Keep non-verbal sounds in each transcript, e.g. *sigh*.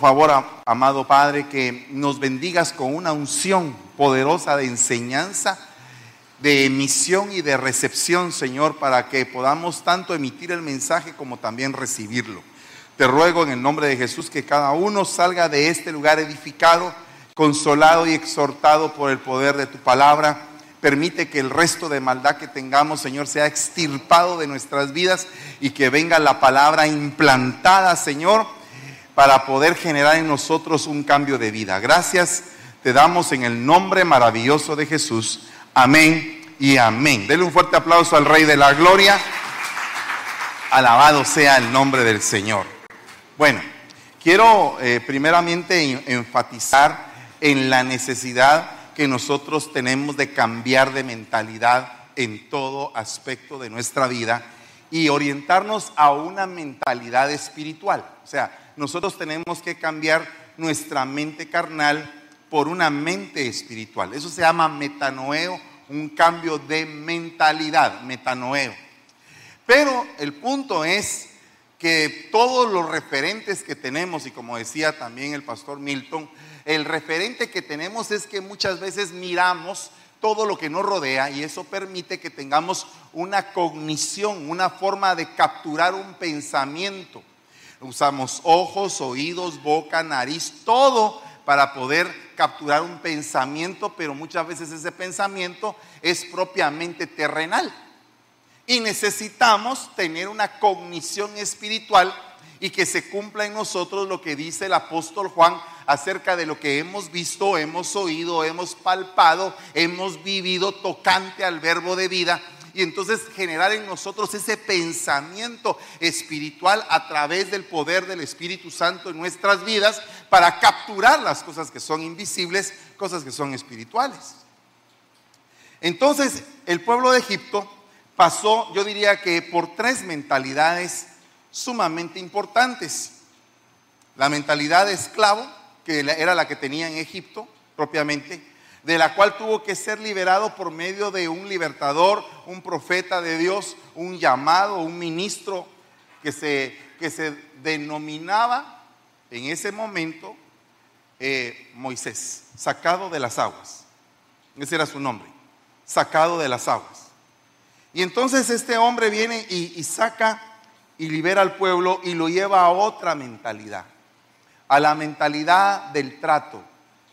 Favor, amado Padre, que nos bendigas con una unción poderosa de enseñanza, de emisión y de recepción, Señor, para que podamos tanto emitir el mensaje como también recibirlo. Te ruego en el nombre de Jesús que cada uno salga de este lugar edificado, consolado y exhortado por el poder de tu palabra. Permite que el resto de maldad que tengamos, Señor, sea extirpado de nuestras vidas y que venga la palabra implantada, Señor para poder generar en nosotros un cambio de vida. Gracias te damos en el nombre maravilloso de Jesús. Amén y amén. Denle un fuerte aplauso al Rey de la Gloria. Alabado sea el nombre del Señor. Bueno, quiero eh, primeramente enfatizar en la necesidad que nosotros tenemos de cambiar de mentalidad en todo aspecto de nuestra vida y orientarnos a una mentalidad espiritual. O sea, nosotros tenemos que cambiar nuestra mente carnal por una mente espiritual. Eso se llama metanoeo, un cambio de mentalidad, metanoeo. Pero el punto es que todos los referentes que tenemos, y como decía también el pastor Milton, el referente que tenemos es que muchas veces miramos todo lo que nos rodea y eso permite que tengamos una cognición, una forma de capturar un pensamiento. Usamos ojos, oídos, boca, nariz, todo para poder capturar un pensamiento, pero muchas veces ese pensamiento es propiamente terrenal. Y necesitamos tener una cognición espiritual y que se cumpla en nosotros lo que dice el apóstol Juan acerca de lo que hemos visto, hemos oído, hemos palpado, hemos vivido tocante al verbo de vida y entonces generar en nosotros ese pensamiento espiritual a través del poder del Espíritu Santo en nuestras vidas para capturar las cosas que son invisibles, cosas que son espirituales. Entonces, el pueblo de Egipto pasó, yo diría que por tres mentalidades sumamente importantes. La mentalidad de esclavo, que era la que tenía en Egipto propiamente, de la cual tuvo que ser liberado por medio de un libertador, un profeta de Dios, un llamado, un ministro que se, que se denominaba en ese momento eh, Moisés, sacado de las aguas. Ese era su nombre, sacado de las aguas. Y entonces este hombre viene y, y saca y libera al pueblo y lo lleva a otra mentalidad, a la mentalidad del trato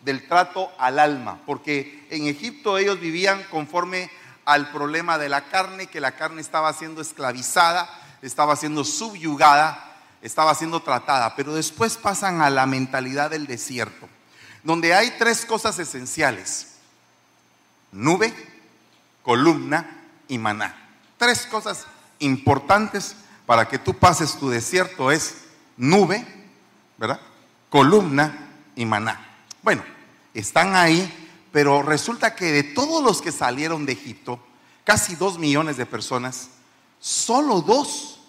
del trato al alma, porque en Egipto ellos vivían conforme al problema de la carne, que la carne estaba siendo esclavizada, estaba siendo subyugada, estaba siendo tratada, pero después pasan a la mentalidad del desierto, donde hay tres cosas esenciales, nube, columna y maná. Tres cosas importantes para que tú pases tu desierto es nube, ¿verdad? Columna y maná. Bueno, están ahí, pero resulta que de todos los que salieron de Egipto, casi dos millones de personas, solo dos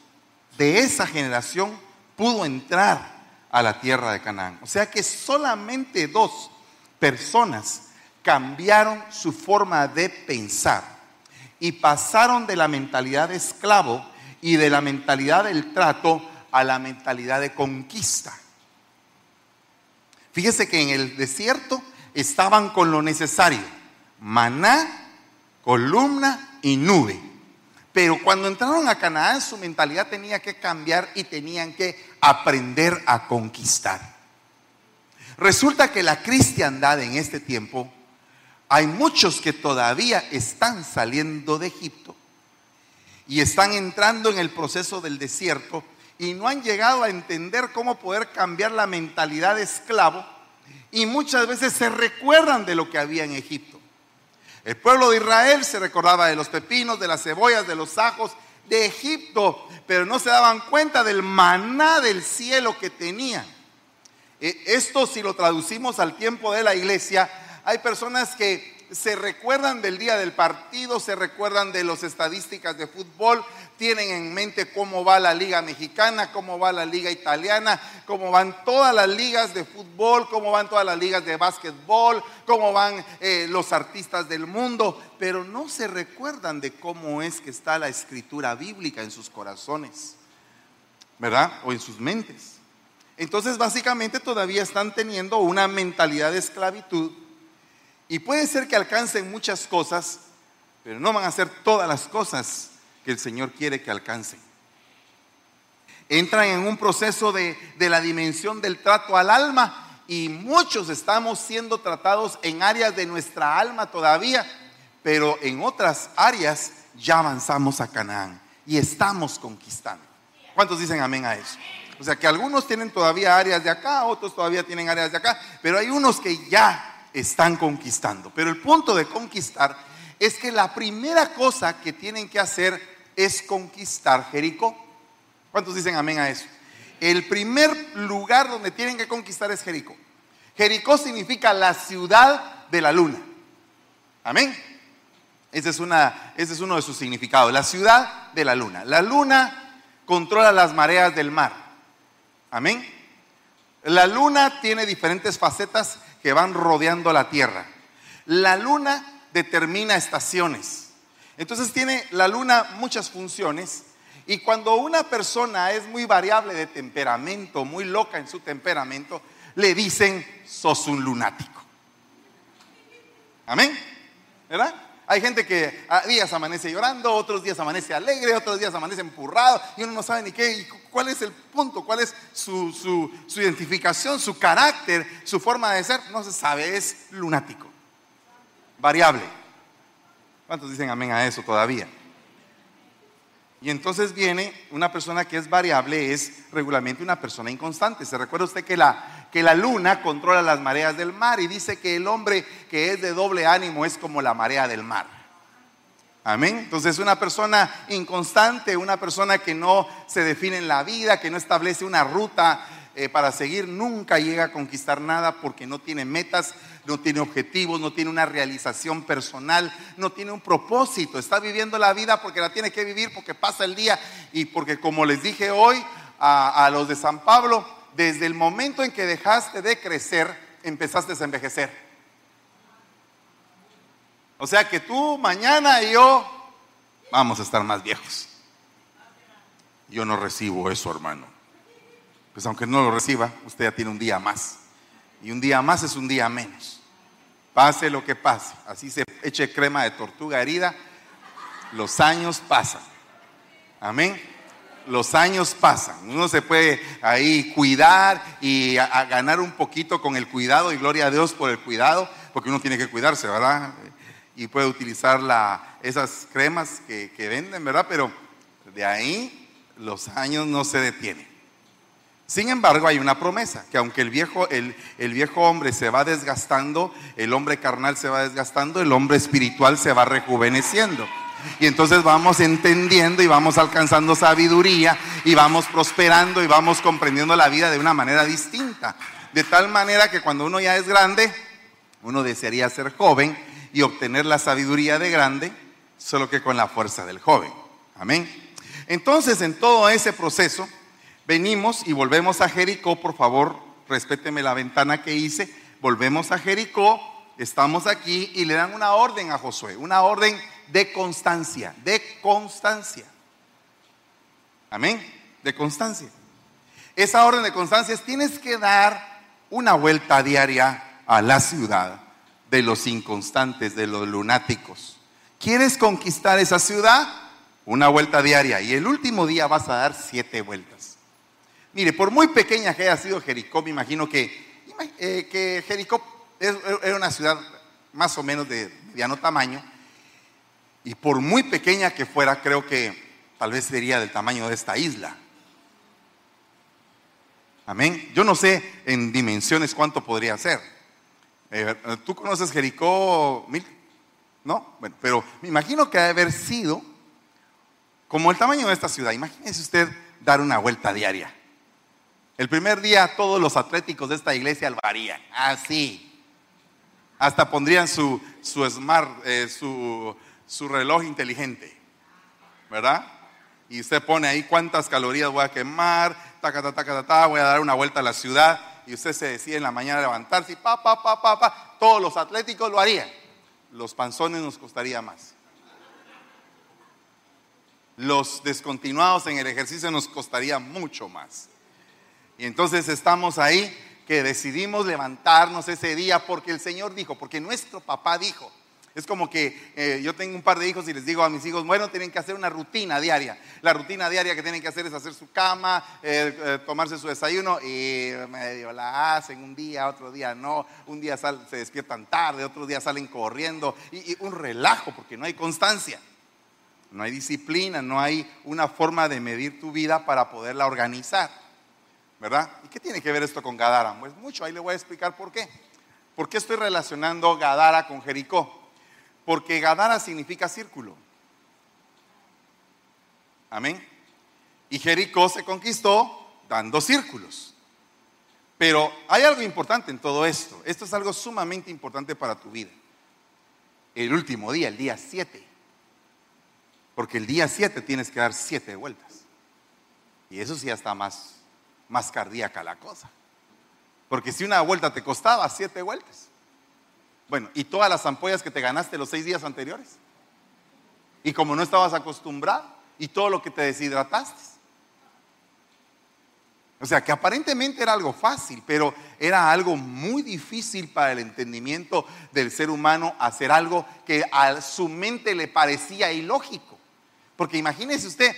de esa generación pudo entrar a la tierra de Canaán. O sea que solamente dos personas cambiaron su forma de pensar y pasaron de la mentalidad de esclavo y de la mentalidad del trato a la mentalidad de conquista. Fíjese que en el desierto estaban con lo necesario, maná, columna y nube. Pero cuando entraron a Canaán su mentalidad tenía que cambiar y tenían que aprender a conquistar. Resulta que la cristiandad en este tiempo, hay muchos que todavía están saliendo de Egipto y están entrando en el proceso del desierto y no han llegado a entender cómo poder cambiar la mentalidad de esclavo y muchas veces se recuerdan de lo que había en Egipto. El pueblo de Israel se recordaba de los pepinos, de las cebollas, de los ajos de Egipto, pero no se daban cuenta del maná del cielo que tenían. Eh, esto si lo traducimos al tiempo de la iglesia, hay personas que se recuerdan del día del partido, se recuerdan de las estadísticas de fútbol, tienen en mente cómo va la liga mexicana, cómo va la liga italiana, cómo van todas las ligas de fútbol, cómo van todas las ligas de básquetbol, cómo van eh, los artistas del mundo, pero no se recuerdan de cómo es que está la escritura bíblica en sus corazones, ¿verdad? O en sus mentes. Entonces básicamente todavía están teniendo una mentalidad de esclavitud y puede ser que alcancen muchas cosas, pero no van a hacer todas las cosas que el Señor quiere que alcancen. Entran en un proceso de, de la dimensión del trato al alma y muchos estamos siendo tratados en áreas de nuestra alma todavía, pero en otras áreas ya avanzamos a Canaán y estamos conquistando. ¿Cuántos dicen amén a eso? O sea que algunos tienen todavía áreas de acá, otros todavía tienen áreas de acá, pero hay unos que ya están conquistando. Pero el punto de conquistar es que la primera cosa que tienen que hacer es conquistar Jericó. ¿Cuántos dicen amén a eso? El primer lugar donde tienen que conquistar es Jericó. Jericó significa la ciudad de la luna. Amén. Ese es, ese es uno de sus significados, la ciudad de la luna. La luna controla las mareas del mar. Amén. La luna tiene diferentes facetas que van rodeando la Tierra. La luna determina estaciones. Entonces tiene la luna muchas funciones y cuando una persona es muy variable de temperamento, muy loca en su temperamento, le dicen, sos un lunático. Amén. ¿Verdad? Hay gente que a días amanece llorando, otros días amanece alegre, otros días amanece empurrado y uno no sabe ni qué, cuál es el punto, cuál es su, su, identificación, su carácter, su forma de ser. No se sabe, es lunático, variable. ¿Cuántos dicen amén a eso todavía? Y entonces viene una persona que es variable, es regularmente una persona inconstante. ¿Se recuerda usted que la, que la luna controla las mareas del mar y dice que el hombre que es de doble ánimo es como la marea del mar? Amén. Entonces una persona inconstante, una persona que no se define en la vida, que no establece una ruta eh, para seguir, nunca llega a conquistar nada porque no tiene metas, no tiene objetivos, no tiene una realización personal, no tiene un propósito. Está viviendo la vida porque la tiene que vivir, porque pasa el día y porque como les dije hoy a, a los de San Pablo, desde el momento en que dejaste de crecer, empezaste a envejecer. O sea que tú mañana y yo vamos a estar más viejos. Yo no recibo eso, hermano. Pues aunque no lo reciba, usted ya tiene un día más. Y un día más es un día menos. Pase lo que pase, así se eche crema de tortuga herida, los años pasan. Amén. Los años pasan. Uno se puede ahí cuidar y ganar un poquito con el cuidado y gloria a Dios por el cuidado, porque uno tiene que cuidarse, ¿verdad? Y puede utilizar esas cremas que, que venden, ¿verdad? Pero de ahí los años no se detienen. Sin embargo, hay una promesa, que aunque el viejo, el, el, viejo hombre se va desgastando, el hombre carnal se va desgastando, el hombre espiritual se va rejuveneciendo. Y entonces vamos entendiendo y vamos alcanzando sabiduría y vamos prosperando y vamos comprendiendo la vida de una manera distinta. De tal manera que cuando uno ya es grande, uno desearía ser joven y obtener la sabiduría de grande, solo que con la fuerza del joven. Amén. Entonces, en todo ese proceso, Venimos y volvemos a Jericó, por favor, respéteme la ventana que hice. Volvemos a Jericó, estamos aquí y le dan una orden a Josué, una orden de constancia, de constancia. Amén, de constancia. Esa orden de constancia es tienes que dar una vuelta diaria a la ciudad de los inconstantes, de los lunáticos. ¿Quieres conquistar esa ciudad? Una vuelta diaria. Y el último día vas a dar siete vueltas. Mire, por muy pequeña que haya sido Jericó, me imagino que, eh, Jericó era una ciudad más o menos de mediano tamaño, y por muy pequeña que fuera, creo que tal vez sería del tamaño de esta isla. Amén. Yo no sé en dimensiones cuánto podría ser. Eh, ¿Tú conoces Jericó? ¿No? Bueno, pero me imagino que debe haber sido como el tamaño de esta ciudad. Imagínese usted dar una vuelta diaria. El primer día todos los atléticos de esta iglesia lo harían, así. Hasta pondrían su, su smart, eh, su, su reloj inteligente, ¿verdad? Y usted pone ahí cuántas calorías voy a quemar, taca, taca, taca, taca, voy a dar una vuelta a la ciudad. Y usted se decide en la mañana levantarse y pa, pa, pa, pa, pa. Todos los atléticos lo harían. Los panzones nos costaría más. Los descontinuados en el ejercicio nos costaría mucho más. Y entonces estamos ahí que decidimos levantarnos ese día porque el Señor dijo, porque nuestro papá dijo. Es como que eh, yo tengo un par de hijos y les digo a mis hijos, bueno, tienen que hacer una rutina diaria. La rutina diaria que tienen que hacer es hacer su cama, eh, eh, tomarse su desayuno y medio la hacen un día, otro día no, un día se despiertan tarde, otro día salen corriendo y, y un relajo porque no hay constancia. No hay disciplina, no hay una forma de medir tu vida para poderla organizar. ¿Verdad? ¿Y qué tiene que ver esto con Gadara? Pues mucho, ahí le voy a explicar por qué. ¿Por qué estoy relacionando Gadara con Jericó? Porque Gadara significa círculo. Amén. Y Jericó se conquistó dando círculos. Pero hay algo importante en todo esto. Esto es algo sumamente importante para tu vida. El último día, el día 7. Porque el día 7 tienes que dar siete vueltas. Y eso sí está más más cardíaca la cosa. Porque si una vuelta te costaba siete vueltas. Bueno, y todas las ampollas que te ganaste los seis días anteriores. Y como no estabas acostumbrado, y todo lo que te deshidrataste. O sea, que aparentemente era algo fácil, pero era algo muy difícil para el entendimiento del ser humano hacer algo que a su mente le parecía ilógico. Porque imagínese usted,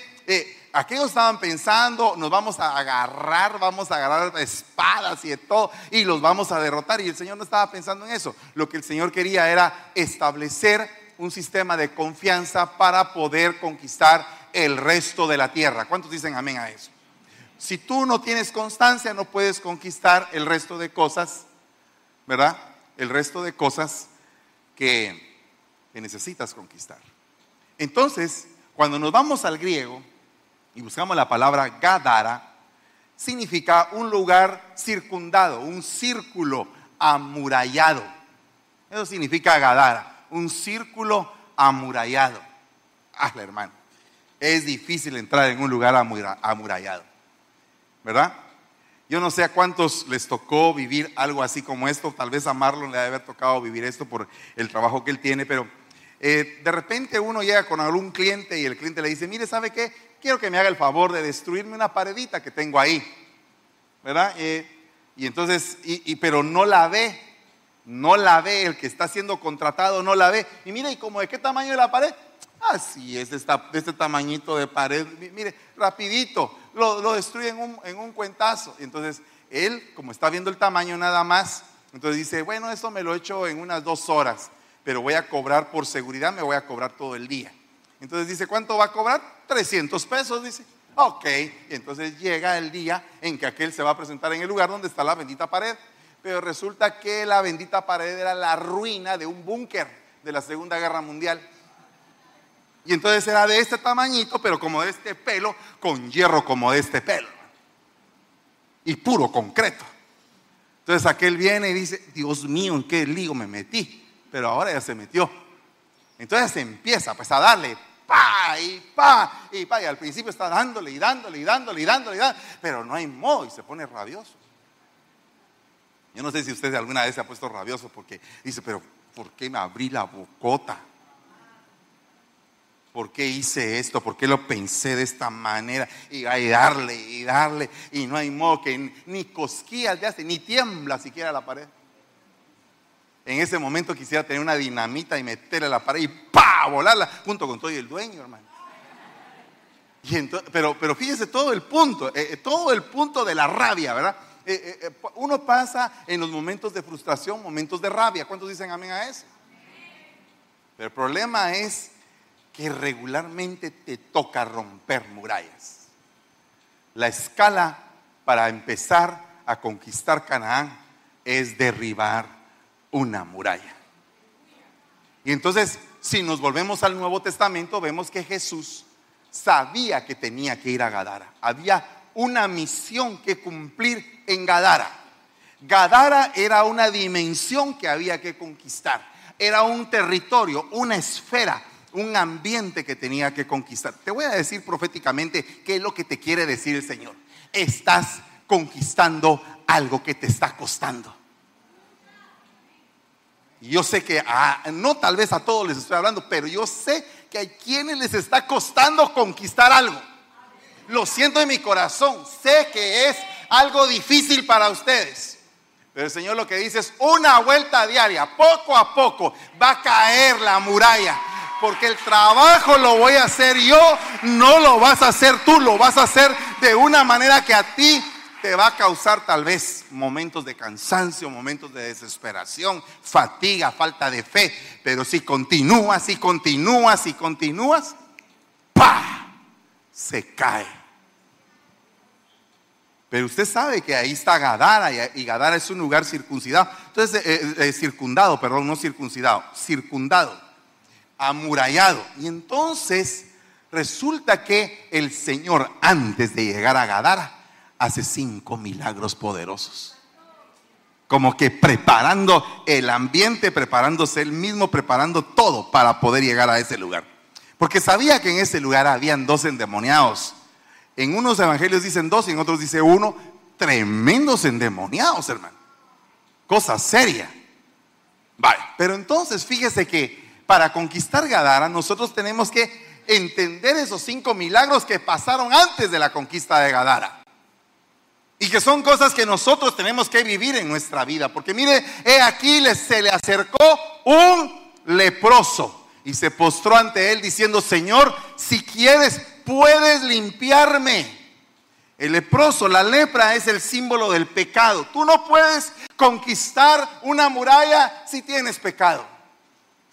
aquellos estaban pensando, nos vamos a agarrar, vamos a agarrar espadas y de todo, y los vamos a derrotar. Y el Señor no estaba pensando en eso. Lo que el Señor quería era establecer un sistema de confianza para poder conquistar el resto de la tierra. ¿Cuántos dicen amén a eso? Si tú no tienes constancia, no puedes conquistar el resto de cosas, ¿verdad? El resto de cosas que, que necesitas conquistar. Entonces, cuando nos vamos al griego, y buscamos la palabra Gadara, significa un lugar circundado, un círculo amurallado. Eso significa Gadara, un círculo amurallado. Ah, hermano, es difícil entrar en un lugar amurallado, ¿verdad? Yo no sé a cuántos les tocó vivir algo así como esto, tal vez a Marlon le debe haber tocado vivir esto por el trabajo que él tiene, pero eh, de repente uno llega con algún cliente y el cliente le dice, mire, ¿sabe qué? Quiero que me haga el favor de destruirme una paredita que tengo ahí. ¿Verdad? Eh, y entonces, y, pero no la ve, no la ve, el que está siendo contratado no la ve. Y mire, ¿y como de qué tamaño es la pared? Ah, sí, es de, este tamañito de pared. Mire, rapidito, lo, lo destruye en un, en un cuentazo. Y entonces, él, como está viendo el tamaño nada más, entonces dice, bueno, eso me lo he hecho en unas dos horas, pero voy a cobrar por seguridad, me voy a cobrar todo el día. Entonces dice, ¿cuánto va a cobrar? 300 pesos, dice. Ok, y entonces llega el día en que aquel se va a presentar en el lugar donde está la bendita pared. Pero resulta que la bendita pared era la ruina de un búnker de la Segunda Guerra Mundial. Y entonces era de este tamañito, pero como de este pelo, con hierro como de este pelo. Y puro concreto. Entonces aquel viene y dice, Dios mío, ¿en qué lío me metí? Pero ahora ya se metió. Entonces empieza pues a darle pa y pa y pa. Y al principio está dándole y dándole y dándole y dándole y dándole, pero no hay modo y se pone rabioso. Yo no sé si usted alguna vez se ha puesto rabioso porque dice, pero ¿por qué me abrí la bocota? ¿Por qué hice esto? ¿Por qué lo pensé de esta manera? Y, y darle y darle y no hay modo que ni cosquillas de hace, ni tiembla siquiera la pared. En ese momento quisiera tener una dinamita y meterle a la pared y ¡pa! volarla junto con todo el dueño, hermano. pero, pero fíjese todo el punto, eh, eh, todo el punto de la rabia, ¿verdad? Eh, uno pasa en los momentos de frustración, momentos de rabia. ¿Cuántos dicen amén a eso? Pero el problema es que regularmente te toca romper murallas. La escala para empezar a conquistar Canaán es derribar una muralla. Y entonces, si nos volvemos al Nuevo Testamento, vemos que Jesús sabía que tenía que ir a Gadara. Había una misión que cumplir en Gadara. Gadara era una dimensión que había que conquistar. Era un territorio, una esfera, un ambiente que tenía que conquistar. Te voy a decir proféticamente qué es lo que te quiere decir el Señor. Estás conquistando algo que te está costando. Yo sé que no tal vez a todos les estoy hablando, pero yo sé que hay quienes les está costando conquistar algo. Lo siento en mi corazón, sé que es algo difícil para ustedes. Pero el Señor lo que dice es una vuelta diaria, poco a poco va a caer la muralla. Porque el trabajo lo voy a hacer yo, no lo vas a hacer tú, lo vas a hacer de una manera que a ti te va a causar tal vez momentos de cansancio, momentos de desesperación, fatiga, falta de fe. Pero si continúas y continúas y continúas, ¡pa! Se cae. Pero usted sabe que ahí está Gadara y Gadara es un lugar circuncidado. Entonces, eh, eh, eh, circundado, perdón, no circuncidado, circundado, amurallado. Y entonces resulta que el Señor, antes de llegar a Gadara, hace cinco milagros poderosos. Como que preparando el ambiente, preparándose él mismo, preparando todo para poder llegar a ese lugar. Porque sabía que en ese lugar habían dos endemoniados en unos evangelios dicen dos y en otros dice uno. Tremendos endemoniados, hermano. Cosa seria. Vale, pero entonces fíjese que para conquistar Gadara nosotros tenemos que entender esos cinco milagros que pasaron antes de la conquista de Gadara. Y que son cosas que nosotros tenemos que vivir en nuestra vida. Porque mire, he aquí se le acercó un leproso y se postró ante él diciendo, Señor, si quieres, puedes limpiarme. El leproso, la lepra es el símbolo del pecado. Tú no puedes conquistar una muralla si tienes pecado.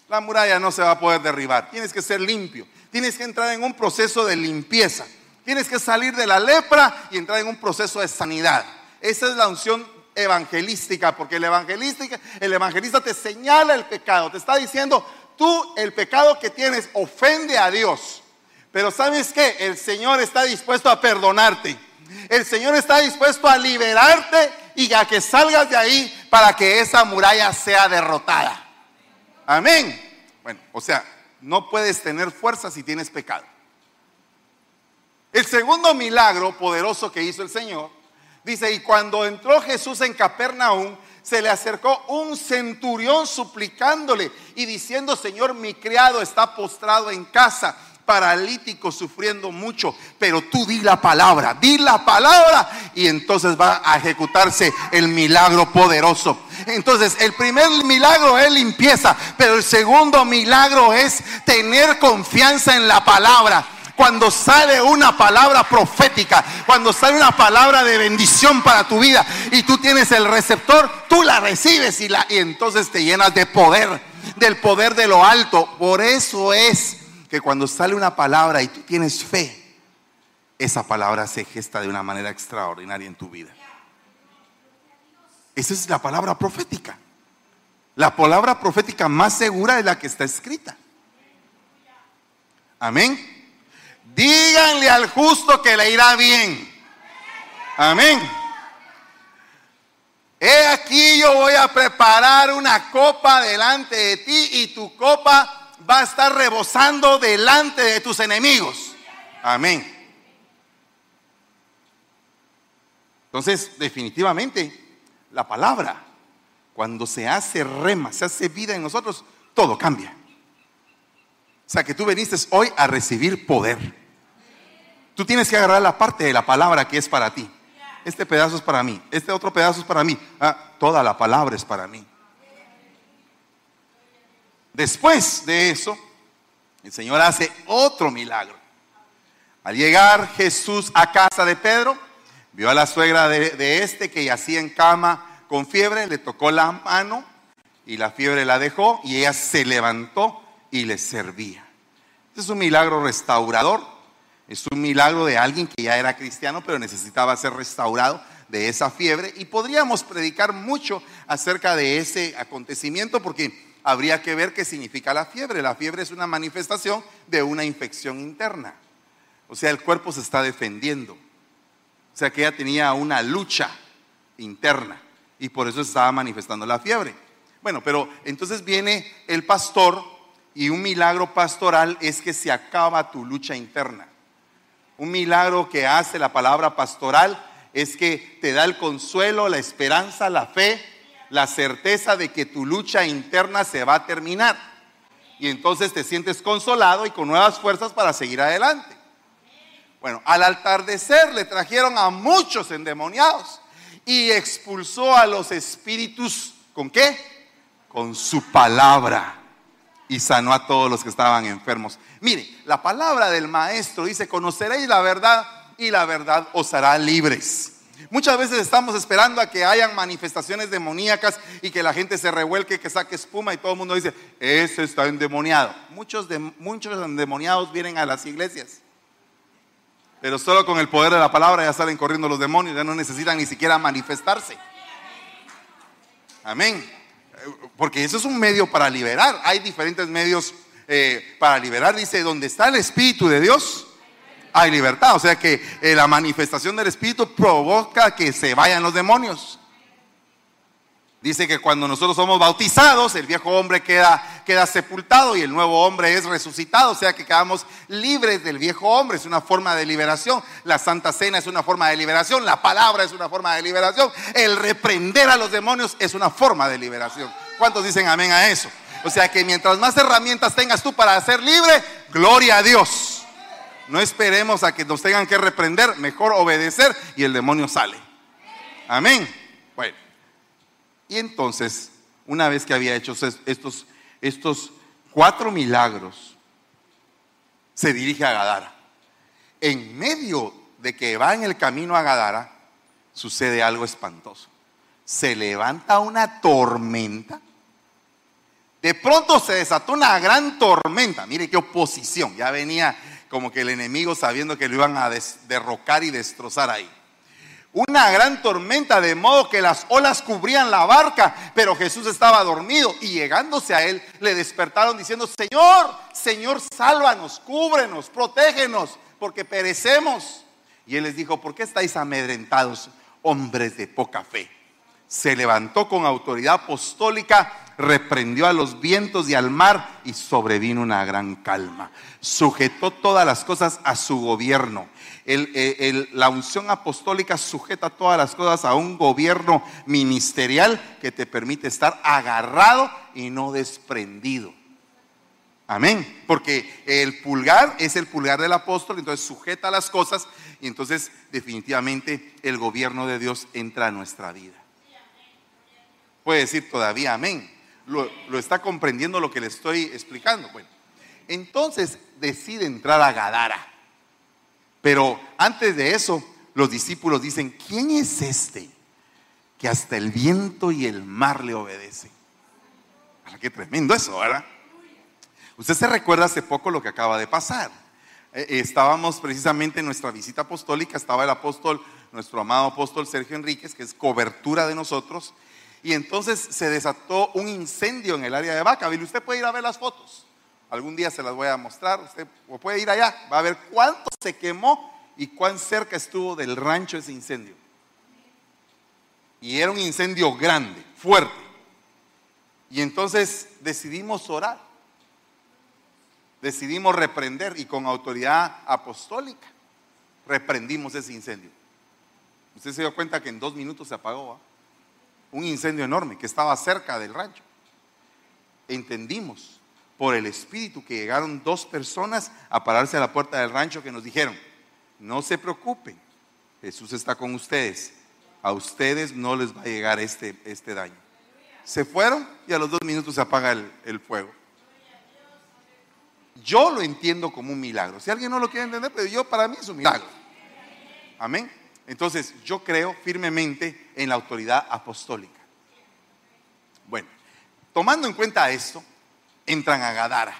La muralla no se va a poder derribar. Tienes que ser limpio. Tienes que entrar en un proceso de limpieza. Tienes que salir de la lepra y entrar en un proceso de sanidad. Esa es la unción evangelística, porque el el evangelista te señala el pecado, te está diciendo, tú el pecado que tienes ofende a Dios. Pero ¿sabes qué? El Señor está dispuesto a perdonarte. El Señor está dispuesto a liberarte y a que salgas de ahí para que esa muralla sea derrotada. Amén. Bueno, o sea, no puedes tener fuerza si tienes pecado. El segundo milagro poderoso que hizo el Señor, dice, y cuando entró Jesús en Capernaum, se le acercó un centurión suplicándole y diciendo, Señor, mi criado está postrado en casa paralítico sufriendo mucho, pero tú di la palabra, di la palabra y entonces va a ejecutarse el milagro poderoso. Entonces, el primer milagro es limpieza, pero el segundo milagro es tener confianza en la palabra cuando sale una palabra profética, cuando sale una palabra de bendición para tu vida y tú tienes el receptor, tú la recibes y, la, y entonces te llenas de poder, del poder de lo alto. Por eso es que cuando sale una palabra y tú tienes fe, esa palabra se gesta de una manera extraordinaria en tu vida. Esa es la palabra profética. La palabra profética más segura es la que está escrita. Amén. Díganle al justo que le irá bien. Amén. He aquí yo voy a preparar una copa delante de ti y tu copa va a estar rebosando delante de tus enemigos. Amén. Entonces, definitivamente, la palabra, cuando se hace rema, se hace vida en nosotros, todo cambia. O sea, que tú viniste hoy a recibir poder. Tú tienes que agarrar la parte de la palabra que es para ti. Este pedazo es para mí, este otro pedazo es para mí. Ah, toda la palabra es para mí. Después de eso, el Señor hace otro milagro. Al llegar Jesús a casa de Pedro, vio a la suegra de, este que yacía en cama con fiebre, le tocó la mano y la fiebre la dejó y ella se levantó y le servía. Este es un milagro restaurador, es un milagro de alguien que ya era cristiano pero necesitaba ser restaurado de esa fiebre y podríamos predicar mucho acerca de ese acontecimiento porque habría que ver qué significa la fiebre. La fiebre es una manifestación de una infección interna. O sea, el cuerpo se está defendiendo. O sea, que ella tenía una lucha interna y por eso estaba manifestando la fiebre. Bueno, pero entonces viene el pastor y un milagro pastoral es que se acaba tu lucha interna. Un milagro que hace la palabra pastoral es que te da el consuelo, la esperanza, la fe la certeza de que tu lucha interna se va a terminar. Y entonces te sientes consolado y con nuevas fuerzas para seguir adelante. Bueno, al atardecer le trajeron a muchos endemoniados y expulsó a los espíritus, ¿con qué? Con su palabra. Y sanó a todos los que estaban enfermos. Mire, la palabra del maestro dice, conoceréis la verdad y la verdad os hará libres. Muchas veces estamos esperando a que hayan manifestaciones demoníacas y que la gente se revuelque, que saque espuma y todo el mundo dice, ese está endemoniado. Muchos, de, muchos endemoniados vienen a las iglesias. Pero solo con el poder de la palabra ya salen corriendo los demonios, ya no necesitan ni siquiera manifestarse. Amén. Porque eso es un medio para liberar. Hay diferentes medios eh, para liberar. Dice, donde está el Espíritu de Dios, hay libertad. O sea que eh, la manifestación del Espíritu provoca que se vayan los demonios. Dice que cuando nosotros somos bautizados, el viejo hombre queda, queda sepultado y el nuevo hombre es resucitado. O sea que quedamos libres del viejo hombre. Es una forma de liberación. La Santa Cena es una forma de liberación. La palabra es una forma de liberación. El reprender a los demonios es una forma de liberación. ¿Cuántos dicen amén a eso? O sea que mientras más herramientas tengas tú para ser libre, gloria a Dios. No esperemos a que nos tengan que reprender, mejor obedecer y el demonio sale. Amén. Bueno, y entonces, una vez que había hecho estos, estos cuatro milagros, se dirige a Gadara. En medio de que va en el camino a Gadara, sucede algo espantoso. Se levanta una tormenta. De pronto se desató una gran tormenta. Mire qué oposición. Ya venía como que el enemigo sabiendo que lo iban a derrocar y destrozar ahí. Una gran tormenta de modo que las olas cubrían la barca, pero Jesús estaba dormido y llegándose a él le despertaron diciendo, Señor, Señor, sálvanos, cúbrenos, protégenos, porque perecemos. Y él les dijo, ¿por qué estáis amedrentados, hombres de poca fe? Se levantó con autoridad apostólica reprendió a los vientos y al mar y sobrevino una gran calma. Sujetó todas las cosas a su gobierno. La unción apostólica sujeta todas las cosas a un gobierno ministerial que te permite estar agarrado y no desprendido. Amén. Porque el pulgar es el pulgar del apóstol, entonces sujeta las cosas y entonces definitivamente el gobierno de Dios entra a nuestra vida. Puede decir todavía amén lo, está comprendiendo lo que le estoy explicando. Bueno, entonces decide entrar a Gadara. Pero antes de eso, los discípulos dicen, ¿quién es este que hasta el viento y el mar le obedecen? Ah, qué tremendo eso, ¿verdad? Usted se recuerda hace poco lo que acaba de pasar. Eh, estábamos precisamente en nuestra visita apostólica, estaba el apóstol, nuestro amado apóstol Sergio Enríquez, que es cobertura de nosotros, y entonces se desató un incendio en el área de Vacaville. Usted puede ir a ver las fotos. Algún día se las voy a mostrar. Usted puede ir allá. Va a ver cuánto se quemó y cuán cerca estuvo del rancho ese incendio. Y era un incendio grande, fuerte. Y entonces decidimos orar. Decidimos reprender y con autoridad apostólica reprendimos ese incendio. Usted se dio cuenta que en dos minutos se apagó un incendio enorme que estaba cerca del rancho. Entendimos por el Espíritu que llegaron dos personas a pararse a la puerta del rancho que nos dijeron, no se preocupen, Jesús está con ustedes, a ustedes no les va a llegar este, este daño. Se fueron y a los dos minutos se apaga el, el fuego. Yo lo entiendo como un milagro. Si alguien no lo quiere entender, pero yo para mí es un milagro. Amén. Entonces, yo creo firmemente en la autoridad apostólica. Bueno, tomando en cuenta esto, entran a Gadara.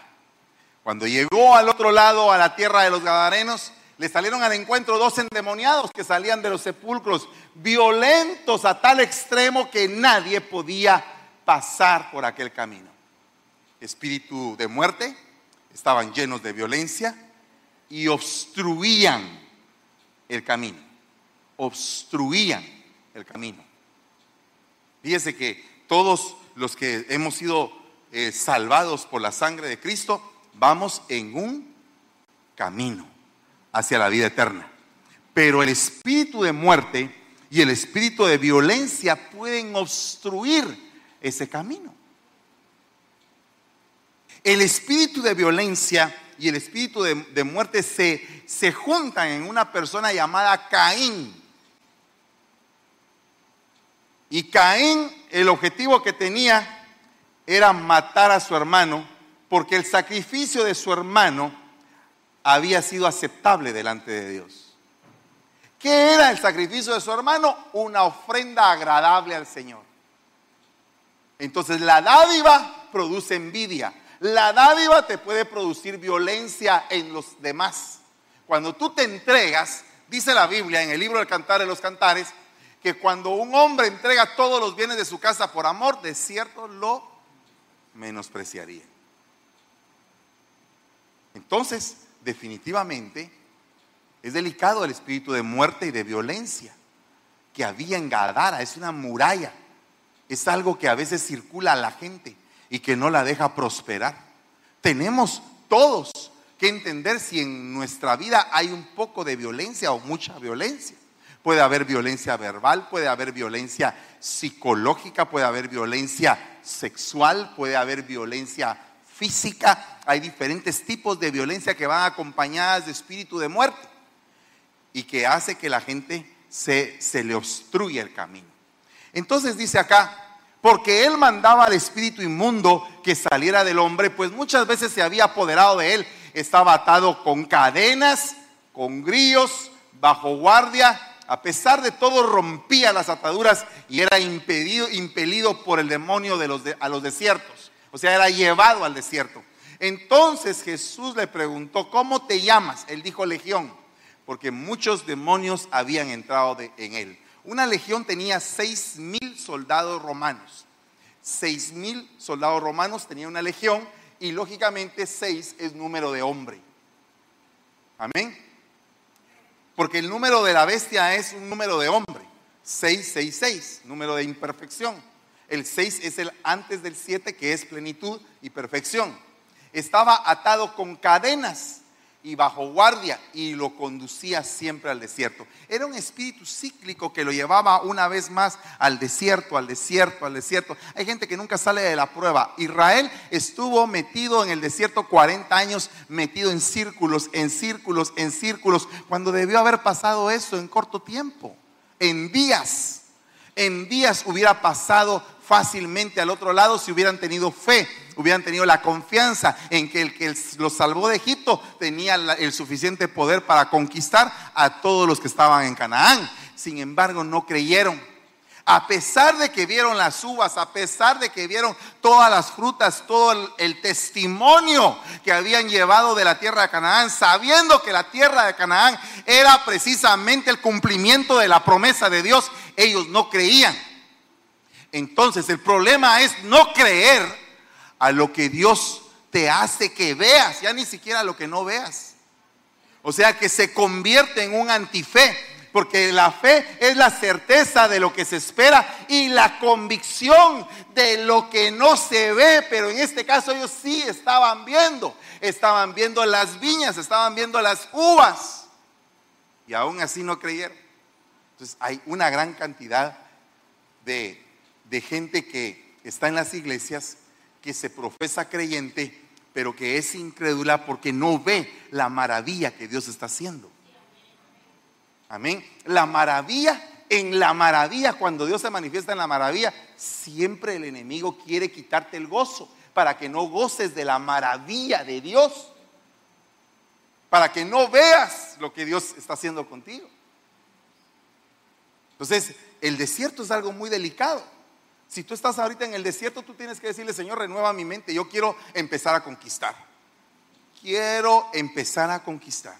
Cuando llegó al otro lado, a la tierra de los Gadarenos, le salieron al encuentro dos endemoniados que salían de los sepulcros, violentos a tal extremo que nadie podía pasar por aquel camino. Espíritu de muerte, estaban llenos de violencia y obstruían el camino obstruían el camino. Fíjese que todos los que hemos sido eh, salvados por la sangre de Cristo, vamos en un camino hacia la vida eterna. Pero el espíritu de muerte y el espíritu de violencia pueden obstruir ese camino. El espíritu de violencia y el espíritu de, de muerte se, se juntan en una persona llamada Caín. Y Caín, el objetivo que tenía era matar a su hermano, porque el sacrificio de su hermano había sido aceptable delante de Dios. ¿Qué era el sacrificio de su hermano? Una ofrenda agradable al Señor. Entonces la dádiva produce envidia. La dádiva te puede producir violencia en los demás. Cuando tú te entregas, dice la Biblia en el libro del Cantar de los Cantares, que cuando un hombre entrega todos los bienes de su casa por amor, de cierto lo menospreciaría. Entonces, definitivamente, es delicado el espíritu de muerte y de violencia que había en Gadara, es una muralla, es algo que a veces circula a la gente y que no la deja prosperar. Tenemos todos que entender si en nuestra vida hay un poco de violencia o mucha violencia. Puede haber violencia verbal, puede haber violencia psicológica, puede haber violencia sexual, puede haber violencia física. Hay diferentes tipos de violencia que van acompañadas de espíritu de muerte y que hace que la gente se, se le obstruya el camino. Entonces dice acá, porque él mandaba al espíritu inmundo que saliera del hombre, pues muchas veces se había apoderado de él, estaba atado con cadenas, con grillos, bajo guardia, a pesar de todo rompía las ataduras y era impedido, impelido por el demonio de los a los desiertos, o sea, era llevado al desierto. Entonces Jesús le preguntó, ¿cómo te llamas? Él dijo legión, porque muchos demonios habían entrado en él. Una legión tenía seis mil soldados romanos. Seis mil soldados romanos tenía una legión y lógicamente seis es número de hombre. Amén. Porque el número de la bestia es un número de hombre. 666, número de imperfección. El 6 es el antes del 7 que es plenitud y perfección. Estaba atado con cadenas y bajo guardia y lo conducía siempre al desierto. Era un espíritu cíclico que lo llevaba una vez más al desierto, al desierto, al desierto. Hay gente que nunca sale de la prueba. Israel estuvo metido en el desierto 40 años, metido en círculos, en círculos, en círculos, cuando debió haber pasado eso en corto tiempo, en días. En días hubiera pasado fácilmente al otro lado si hubieran tenido fe, hubieran tenido la confianza en que el que los salvó de Egipto tenía el suficiente poder para conquistar a todos los que estaban en Canaán. Sin embargo, no creyeron. A pesar de que vieron las uvas, a pesar de que vieron todas las frutas, todo el, testimonio que habían llevado de la tierra de Canaán, sabiendo que la tierra de Canaán era precisamente el cumplimiento de la promesa de Dios, ellos no creían. Entonces el problema es no creer a lo que Dios te hace que veas, ya ni siquiera lo que no veas. O sea que se convierte en un antife, porque la fe es la certeza de lo que se espera y la convicción de lo que no se ve, pero en este caso ellos sí estaban viendo, estaban viendo las viñas, estaban viendo las uvas y aún así no creyeron. Entonces hay una gran cantidad de de gente que está en las iglesias, que se profesa creyente, pero que es incrédula porque no ve la maravilla que Dios está haciendo. Amén. La maravilla, en la maravilla, cuando Dios se manifiesta en la maravilla, siempre el enemigo quiere quitarte el gozo para que no goces de la maravilla de Dios, para que no veas lo que Dios está haciendo contigo. Entonces, el desierto es algo muy delicado. Si tú estás ahorita en el desierto, tú tienes que decirle, Señor, renueva mi mente. Yo quiero empezar a conquistar. Quiero empezar a conquistar.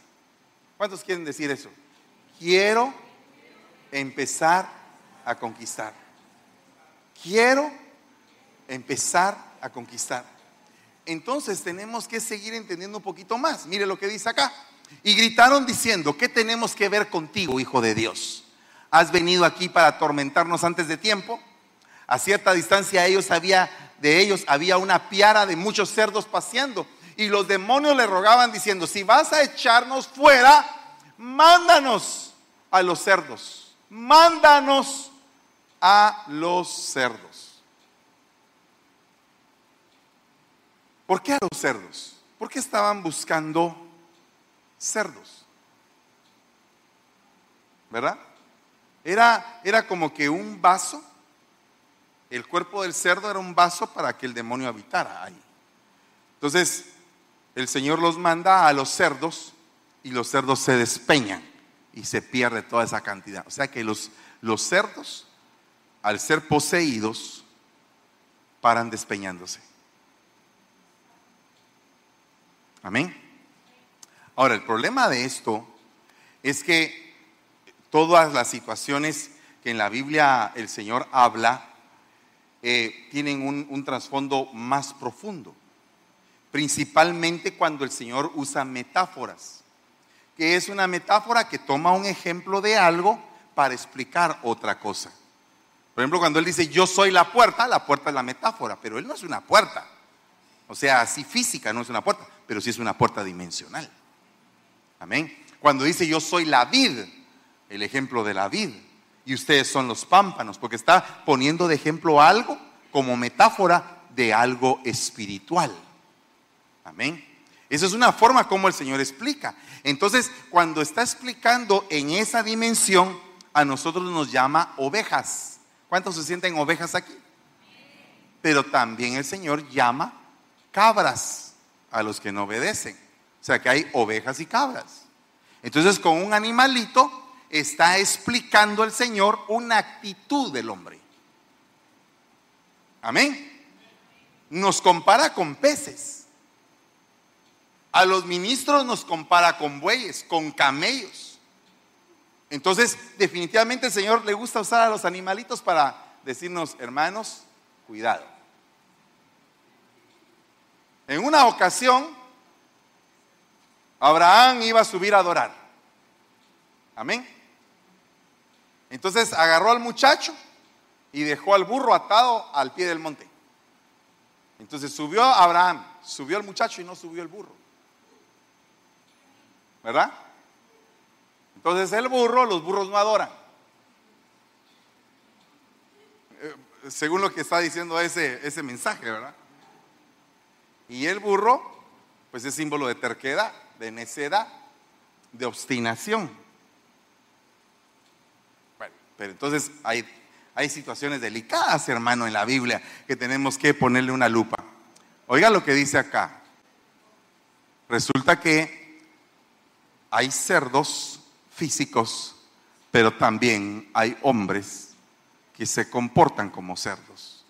¿Cuántos quieren decir eso? Quiero empezar a conquistar. Quiero empezar a conquistar. Entonces tenemos que seguir entendiendo un poquito más. Mire lo que dice acá. Y gritaron diciendo, ¿qué tenemos que ver contigo, Hijo de Dios? ¿Has venido aquí para atormentarnos antes de tiempo? A cierta distancia ellos había, de ellos había una piara de muchos cerdos paseando. Y los demonios le rogaban diciendo, si vas a echarnos fuera, mándanos a los cerdos. Mándanos a los cerdos. ¿Por qué a los cerdos? ¿Por qué estaban buscando cerdos? ¿Verdad? Era, era como que un vaso, el cuerpo del cerdo era un vaso para que el demonio habitara ahí. Entonces, el Señor los manda a los cerdos y los cerdos se despeñan y se pierde toda esa cantidad. O sea que los, los cerdos, al ser poseídos, paran despeñándose. Amén. Ahora, el problema de esto es que todas las situaciones que en la Biblia el Señor habla eh, tienen un, un trasfondo más profundo, principalmente cuando el Señor usa metáforas, que es una metáfora que toma un ejemplo de algo para explicar otra cosa. Por ejemplo, cuando Él dice, yo soy la puerta, la puerta es la metáfora, pero Él no es una puerta. O sea, así física no es una puerta, pero sí es una puerta dimensional. Amén. Cuando dice yo soy la vid, el ejemplo de la vid, y ustedes son los pámpanos, porque está poniendo de ejemplo algo como metáfora de algo espiritual. Amén. Esa es una forma como el Señor explica. Entonces, cuando está explicando en esa dimensión, a nosotros nos llama ovejas. ¿Cuántos se sienten ovejas aquí? Pero también el Señor llama cabras a los que no obedecen. O sea que hay ovejas y cabras. Entonces con un animalito está explicando el Señor una actitud del hombre. Amén. Nos compara con peces. A los ministros nos compara con bueyes, con camellos. Entonces, definitivamente el Señor le gusta usar a los animalitos para decirnos, hermanos, cuidado. En una ocasión, Abraham iba a subir a adorar. Amén. Entonces agarró al muchacho y dejó al burro atado al pie del monte. Entonces subió Abraham, subió el muchacho y no subió el burro. ¿Verdad? Entonces el burro, los burros no adoran. Eh, según lo que está diciendo ese, ese mensaje, ¿verdad? Y el burro, pues es símbolo de terquedad, de necedad, de obstinación. Pero entonces hay, hay situaciones delicadas, hermano, en la Biblia que tenemos que ponerle una lupa. Oiga lo que dice acá. Resulta que hay cerdos físicos, pero también hay hombres que se comportan como cerdos.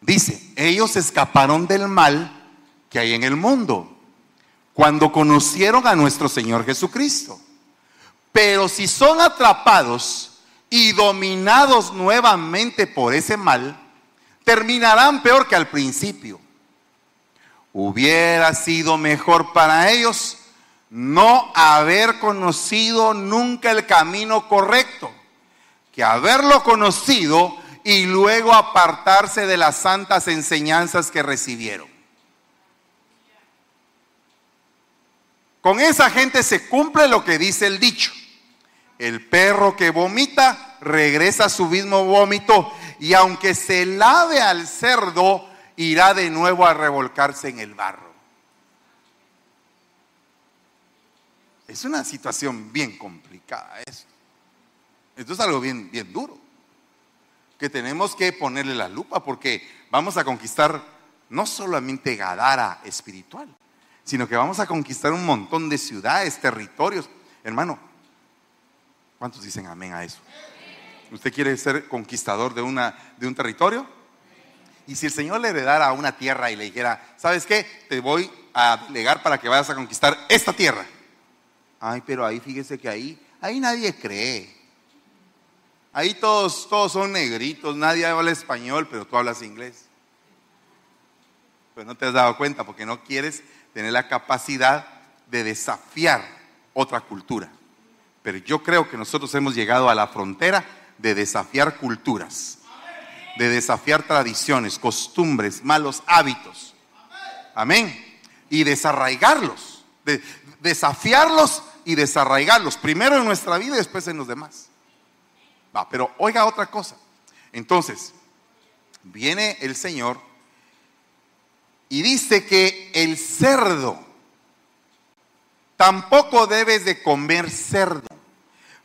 Dice, ellos escaparon del mal que hay en el mundo cuando conocieron a nuestro Señor Jesucristo. Pero si son atrapados y dominados nuevamente por ese mal, terminarán peor que al principio. Hubiera sido mejor para ellos no haber conocido nunca el camino correcto que haberlo conocido y luego apartarse de las santas enseñanzas que recibieron. Con esa gente se cumple lo que dice el dicho. El perro que vomita regresa a su mismo vómito y aunque se lave al cerdo, irá de nuevo a revolcarse en el barro. Es una situación bien complicada esto. Esto es algo bien, bien duro que tenemos que ponerle la lupa porque vamos a conquistar no solamente Gadara espiritual, sino que vamos a conquistar un montón de ciudades, territorios. Hermano, ¿cuántos dicen amén a eso? ¿Usted quiere ser conquistador de, una, de un territorio? Y si el Señor le heredara una tierra y le dijera, ¿sabes qué? Te voy a delegar para que vayas a conquistar esta tierra. Ay, pero ahí fíjese que ahí, ahí nadie cree. Ahí todos, todos son negritos, nadie habla español, pero tú hablas inglés. Pues no te has dado cuenta porque no quieres tener la capacidad de desafiar otra cultura. Pero yo creo que nosotros hemos llegado a la frontera de desafiar culturas, de desafiar tradiciones, costumbres, malos hábitos. Amén. Y desarraigarlos, de desafiarlos y desarraigarlos, primero en nuestra vida y después en los demás. Va, pero oiga otra cosa. Entonces, viene el Señor Y dice que el cerdo, tampoco debes de comer cerdo,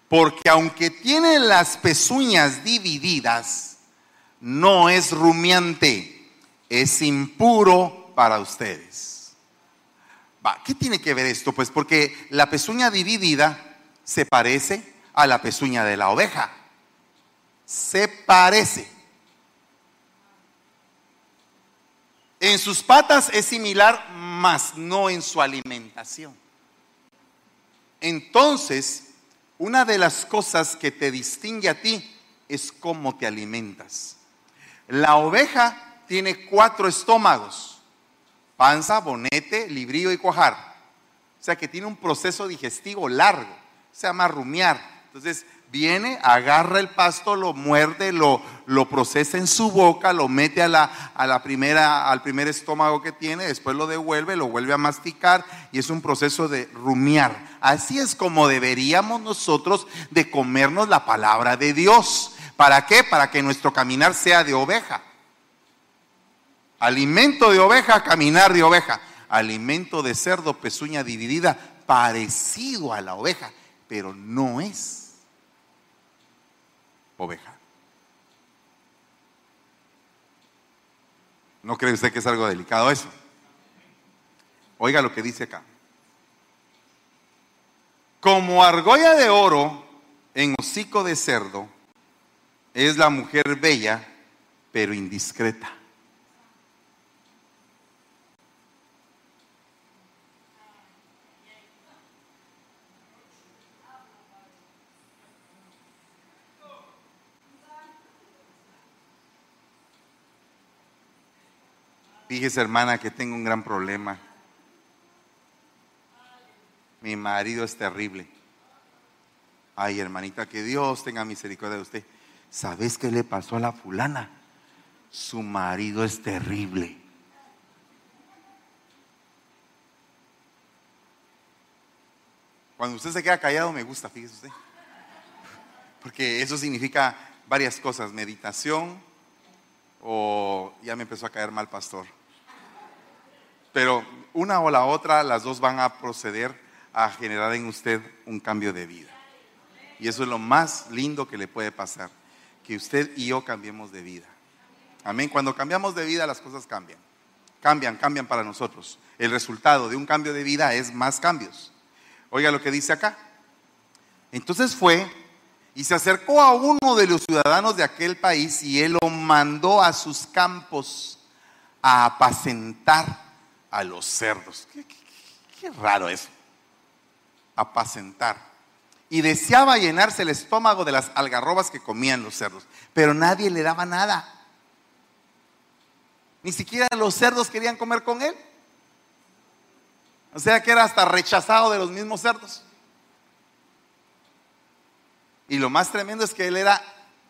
porque aunque tiene las pezuñas divididas, no es rumiante, es impuro para ustedes. ¿Qué tiene que ver esto? Pues porque la pezuña dividida se parece a la pezuña de la oveja. Se parece. En sus patas es similar, mas no en su alimentación. Entonces, una de las cosas que te distingue a ti es cómo te alimentas. La oveja tiene cuatro estómagos, panza, bonete, librillo y cuajar. O sea que tiene un proceso digestivo largo, se llama rumiar. Entonces, viene, agarra el pasto, lo muerde, lo, lo procesa en su boca, lo mete a la, a la primera, al primer estómago que tiene, después lo devuelve, lo vuelve a masticar y es un proceso de rumiar. Así es como deberíamos nosotros de comernos la palabra de Dios. ¿Para qué? Para que nuestro caminar sea de oveja. Alimento de oveja, caminar de oveja. Alimento de cerdo, pezuña dividida, parecido a la oveja, pero no es oveja. ¿No cree usted que es algo delicado eso? Oiga lo que dice acá. Como argolla de oro en hocico de cerdo, es la mujer bella, pero indiscreta. Fíjese, hermana, que tengo un gran problema. Mi marido es terrible. Ay, hermanita, que Dios tenga misericordia de usted. ¿Sabes qué le pasó a la fulana? Su marido es terrible. Cuando usted se queda callado me gusta, fíjese usted. Porque eso significa varias cosas, meditación, o ya me empezó a caer mal pastor. Pero una o la otra, las dos van a proceder a generar en usted un cambio de vida. Y eso es lo más lindo que le puede pasar, que usted y yo cambiemos de vida. Amén. Cuando cambiamos de vida, las cosas cambian. Cambian, cambian para nosotros. El resultado de un cambio de vida es más cambios. Oiga lo que dice acá. Entonces fue y se acercó a uno de los ciudadanos de aquel país y él lo mandó a sus campos a apacentar a los cerdos. Qué, raro eso. Apacentar. Y deseaba llenarse el estómago de las algarrobas que comían los cerdos, pero nadie le daba nada. Ni siquiera los cerdos querían comer con él. O sea que era hasta rechazado de los mismos cerdos. Y lo más tremendo es que él era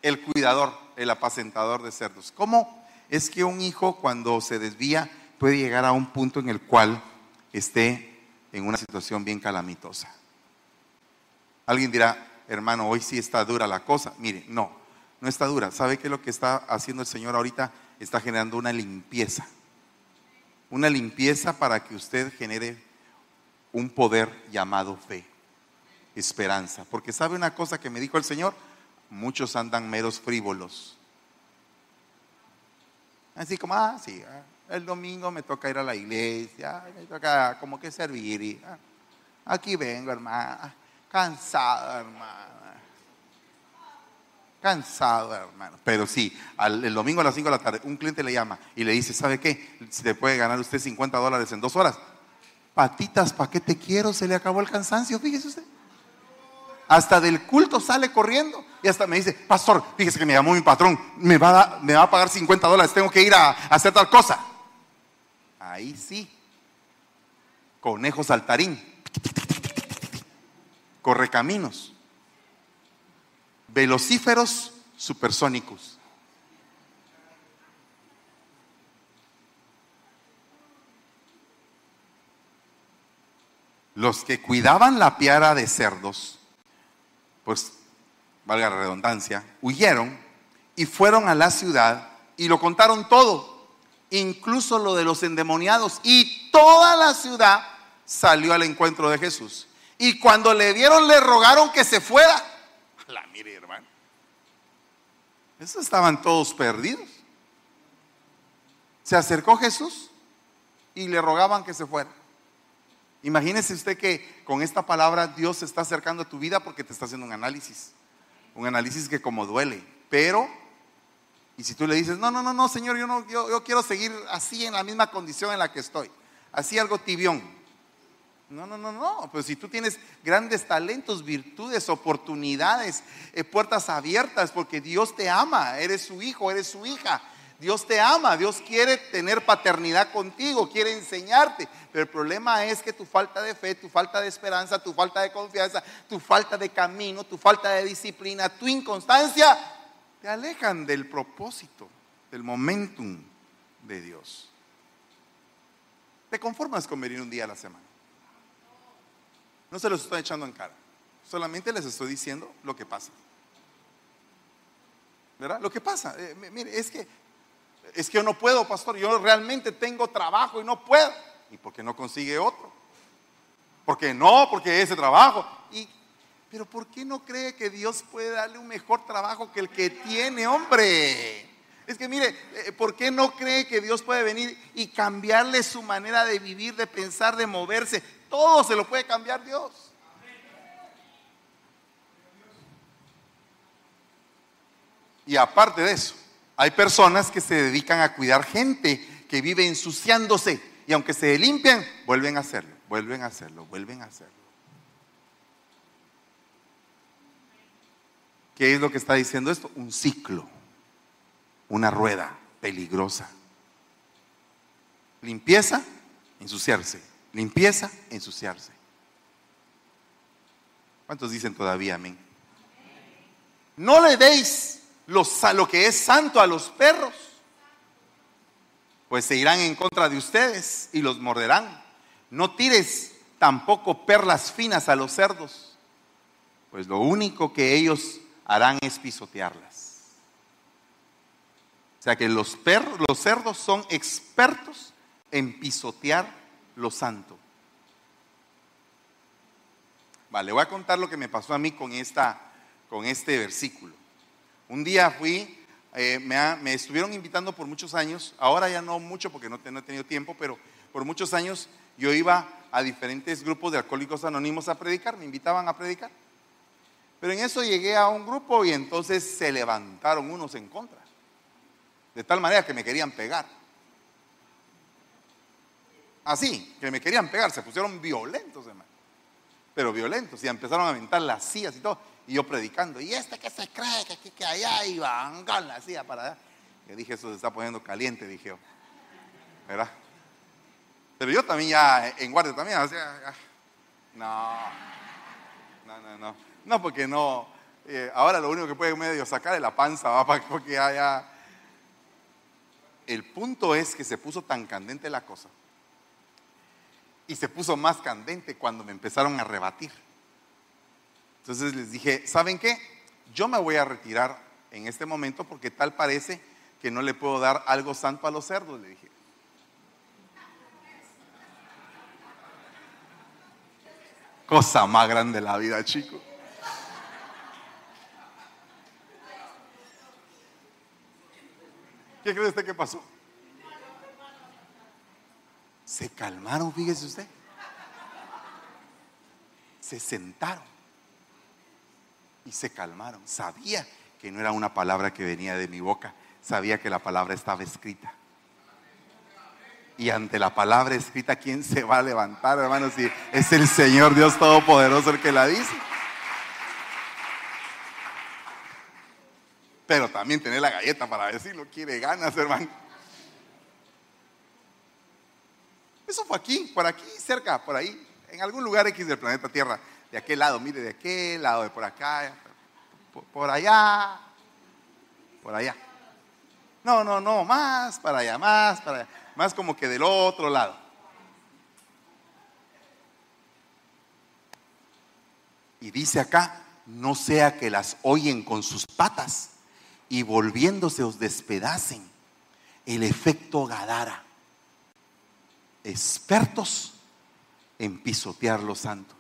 el cuidador, el apacentador de cerdos. ¿Cómo es que un hijo cuando se desvía puede llegar a un punto en el cual esté en una situación bien calamitosa? Alguien dirá, hermano, hoy sí está dura la cosa. Mire, no, no está dura. ¿Sabe qué es lo que está haciendo el Señor ahorita? Está generando una limpieza. Una limpieza para que usted genere un poder llamado fe esperanza. Porque sabe una cosa que me dijo el Señor, muchos andan meros frívolos. Así como, ah, sí, ah, el domingo me toca ir a la iglesia, me toca como que servir. Y, ah, aquí vengo, hermana, cansado, hermana. Cansado, hermano. Pero sí, el domingo a las 5 de la tarde, un cliente le llama y le dice, ¿sabe qué? Se puede ganar usted 50 dólares en dos horas. Patitas, ¿para qué te quiero? Se le acabó el cansancio, fíjese usted hasta del culto sale corriendo y hasta me dice, pastor, fíjese que me llamó mi patrón, me va a, me va a pagar 50 dólares, tengo que ir a, hacer tal cosa. Ahí sí, conejo saltarín, correcaminos, velocíferos supersónicos. Los que cuidaban la piara de cerdos pues valga la redundancia, huyeron y fueron a la ciudad y lo contaron todo. incluso lo de los endemoniados, y toda la ciudad salió al encuentro de Jesús. Y cuando le vieron, le rogaron que se fuera. *laughs* La mire, hermano. Esos estaban todos perdidos. Se acercó Jesús y le rogaban que se fuera. Imagínese usted que con esta palabra Dios se está acercando a tu vida porque te está haciendo un análisis. Un análisis que como duele. Pero, y si tú le dices, no, no, no, no, Señor, yo, no, yo, yo quiero seguir así en la misma condición en la que estoy. Así algo tibión. No, no, no, no. Pues si tú tienes grandes talentos, virtudes, oportunidades, eh, puertas abiertas, porque Dios te ama, eres su hijo, eres su hija. Dios te ama, Dios quiere tener paternidad contigo, quiere enseñarte. Pero el problema es que tu falta de fe, tu falta de esperanza, tu falta de confianza, tu falta de camino, tu falta de disciplina, tu inconstancia, te alejan del propósito, del momentum de Dios. Te conformas con venir un día a la semana. No se los estoy echando en cara. Solamente les estoy diciendo lo que pasa. ¿Verdad? Lo que pasa. Eh, mire, es que es que yo no puedo, pastor. Yo realmente tengo trabajo y no puedo. ¿Y por qué no consigue otro? Porque no, porque ese trabajo. Y, pero ¿por qué no cree que Dios puede darle un mejor trabajo que el que tiene, hombre? Es que mire, eh, ¿por qué no cree que Dios puede venir y cambiarle su manera de vivir, de pensar, de moverse? Todo se lo puede cambiar Dios. Y aparte de eso, hay personas que se dedican a cuidar gente que vive ensuciándose y aunque se limpian, vuelven a hacerlo, vuelven a hacerlo, vuelven a hacerlo. ¿Qué es lo que está diciendo esto? Un ciclo, una rueda peligrosa. Limpieza, ensuciarse. Limpieza, ensuciarse. ¿Cuántos dicen todavía amén? No le deis lo que es santo a los perros, pues se irán en contra de ustedes y los morderán. No tires tampoco perlas finas a los cerdos, pues lo único que ellos harán es pisotearlas. O sea que los perros, los cerdos son expertos en pisotear lo santo. Vale, voy a contar lo que me pasó a mí con, esta, con este versículo. Un día fui, eh, me, estuvieron invitando por muchos años, ahora ya no mucho porque no, no he tenido tiempo, pero por muchos años yo iba a diferentes grupos de alcohólicos anónimos a predicar, me invitaban a predicar. Pero en eso llegué a un grupo y entonces se levantaron unos en contra. De tal manera que me querían pegar. Así, que me querían pegar, se pusieron violentos, hermano. Pero violentos, y empezaron a aventar las sillas y todo. Y yo predicando, y este que se cree que aquí, que allá iban con la silla para allá. Yo dije, eso se está poniendo caliente, dije yo. ¿Verdad? Pero yo también ya, en guardia también, o sea, no, no, no, no. No, porque no, eh, ahora lo único que puede medio sacar es la panza, ¿va? porque haya... El punto es que se puso tan candente la cosa. Y se puso más candente cuando me empezaron a rebatir. Entonces les dije, ¿saben qué? Yo me voy a retirar en este momento porque tal parece que no le puedo dar algo santo a los cerdos, le dije. Cosa más grande la vida, chico. ¿Qué cree usted que pasó? Se calmaron, fíjese usted. Se sentaron y se calmaron. Sabía que no era una palabra que venía de mi boca, sabía que la palabra estaba escrita. Y ante la palabra escrita, ¿quién se va a levantar, hermanos? Si es el Señor Dios Todopoderoso el que la dice. Pero también tener la galleta para decirlo, quiere ganas, hermano. Eso fue aquí, por aquí, cerca, por ahí, en algún lugar X del planeta Tierra de aquel lado, mire, de aquel lado, de por acá, por, allá, por allá. No, no, no, más para allá, más para allá, más como que del otro lado. Y dice acá, no sea que las oyen con sus patas y volviéndose os despedacen. el efecto Gadara. Expertos en pisotear lo santo.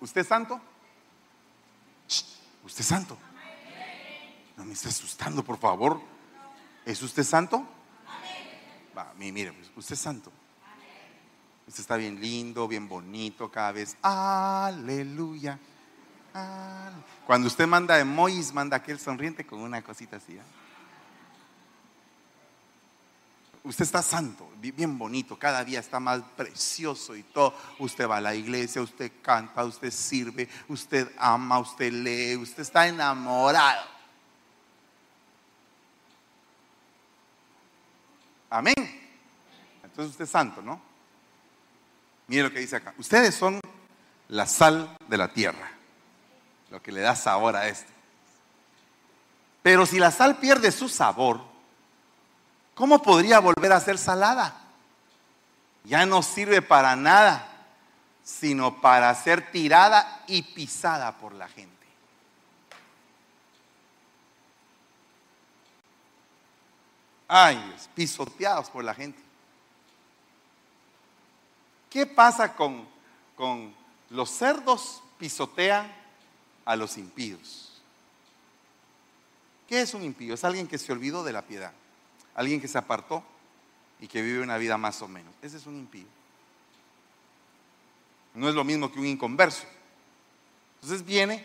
¿Usted es santo? ¿Usted es santo? No me esté asustando, por favor. ¿Es usted santo? Va, mire, pues, usted es santo. Usted está bien lindo, bien bonito cada vez. Aleluya. Cuando usted manda emojis, manda aquel sonriente con una cosita así. ¿eh? Usted está santo, bien bonito, cada día está más precioso y todo. Usted va a la iglesia, usted canta, usted sirve, usted ama, usted lee, usted está enamorado. Amén. Entonces usted es santo, ¿no? Mire lo que dice acá. Ustedes son la sal de la tierra, lo que le da sabor a esto. Pero si la sal pierde su sabor, ¿cómo podría volver a ser salada? Ya no sirve para nada, sino para ser tirada y pisada por la gente. Ay, pisoteados por la gente. ¿Qué pasa con, con los cerdos pisotean a los impíos? ¿Qué es un impío? Es alguien que se olvidó de la piedad alguien que se apartó y que vive una vida más o menos. Ese es un impío. No es lo mismo que un inconverso. Entonces viene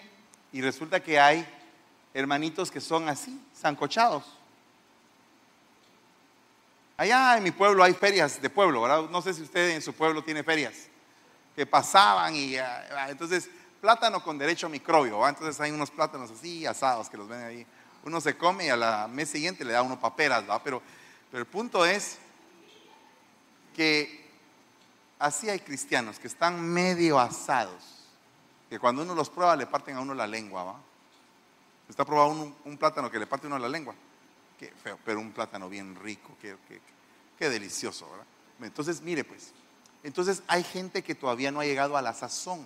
y resulta que hay hermanitos que son así, zancochados. Allá en mi pueblo hay ferias de pueblo, ¿verdad? No sé si usted en su pueblo tiene ferias que pasaban y ah, entonces plátano con derecho a microbio, entonces hay unos plátanos así asados que los ven ahí uno se come y a la mes siguiente le da uno paperas, Pero, pero el punto es que así hay cristianos que están medio asados, que cuando uno los prueba le parten a uno la lengua, ¿va? Está probado un, plátano que le parte uno la lengua. Qué feo, pero un plátano bien rico, qué delicioso, ¿verdad? Entonces, mire pues, entonces hay gente que todavía no ha llegado a la sazón,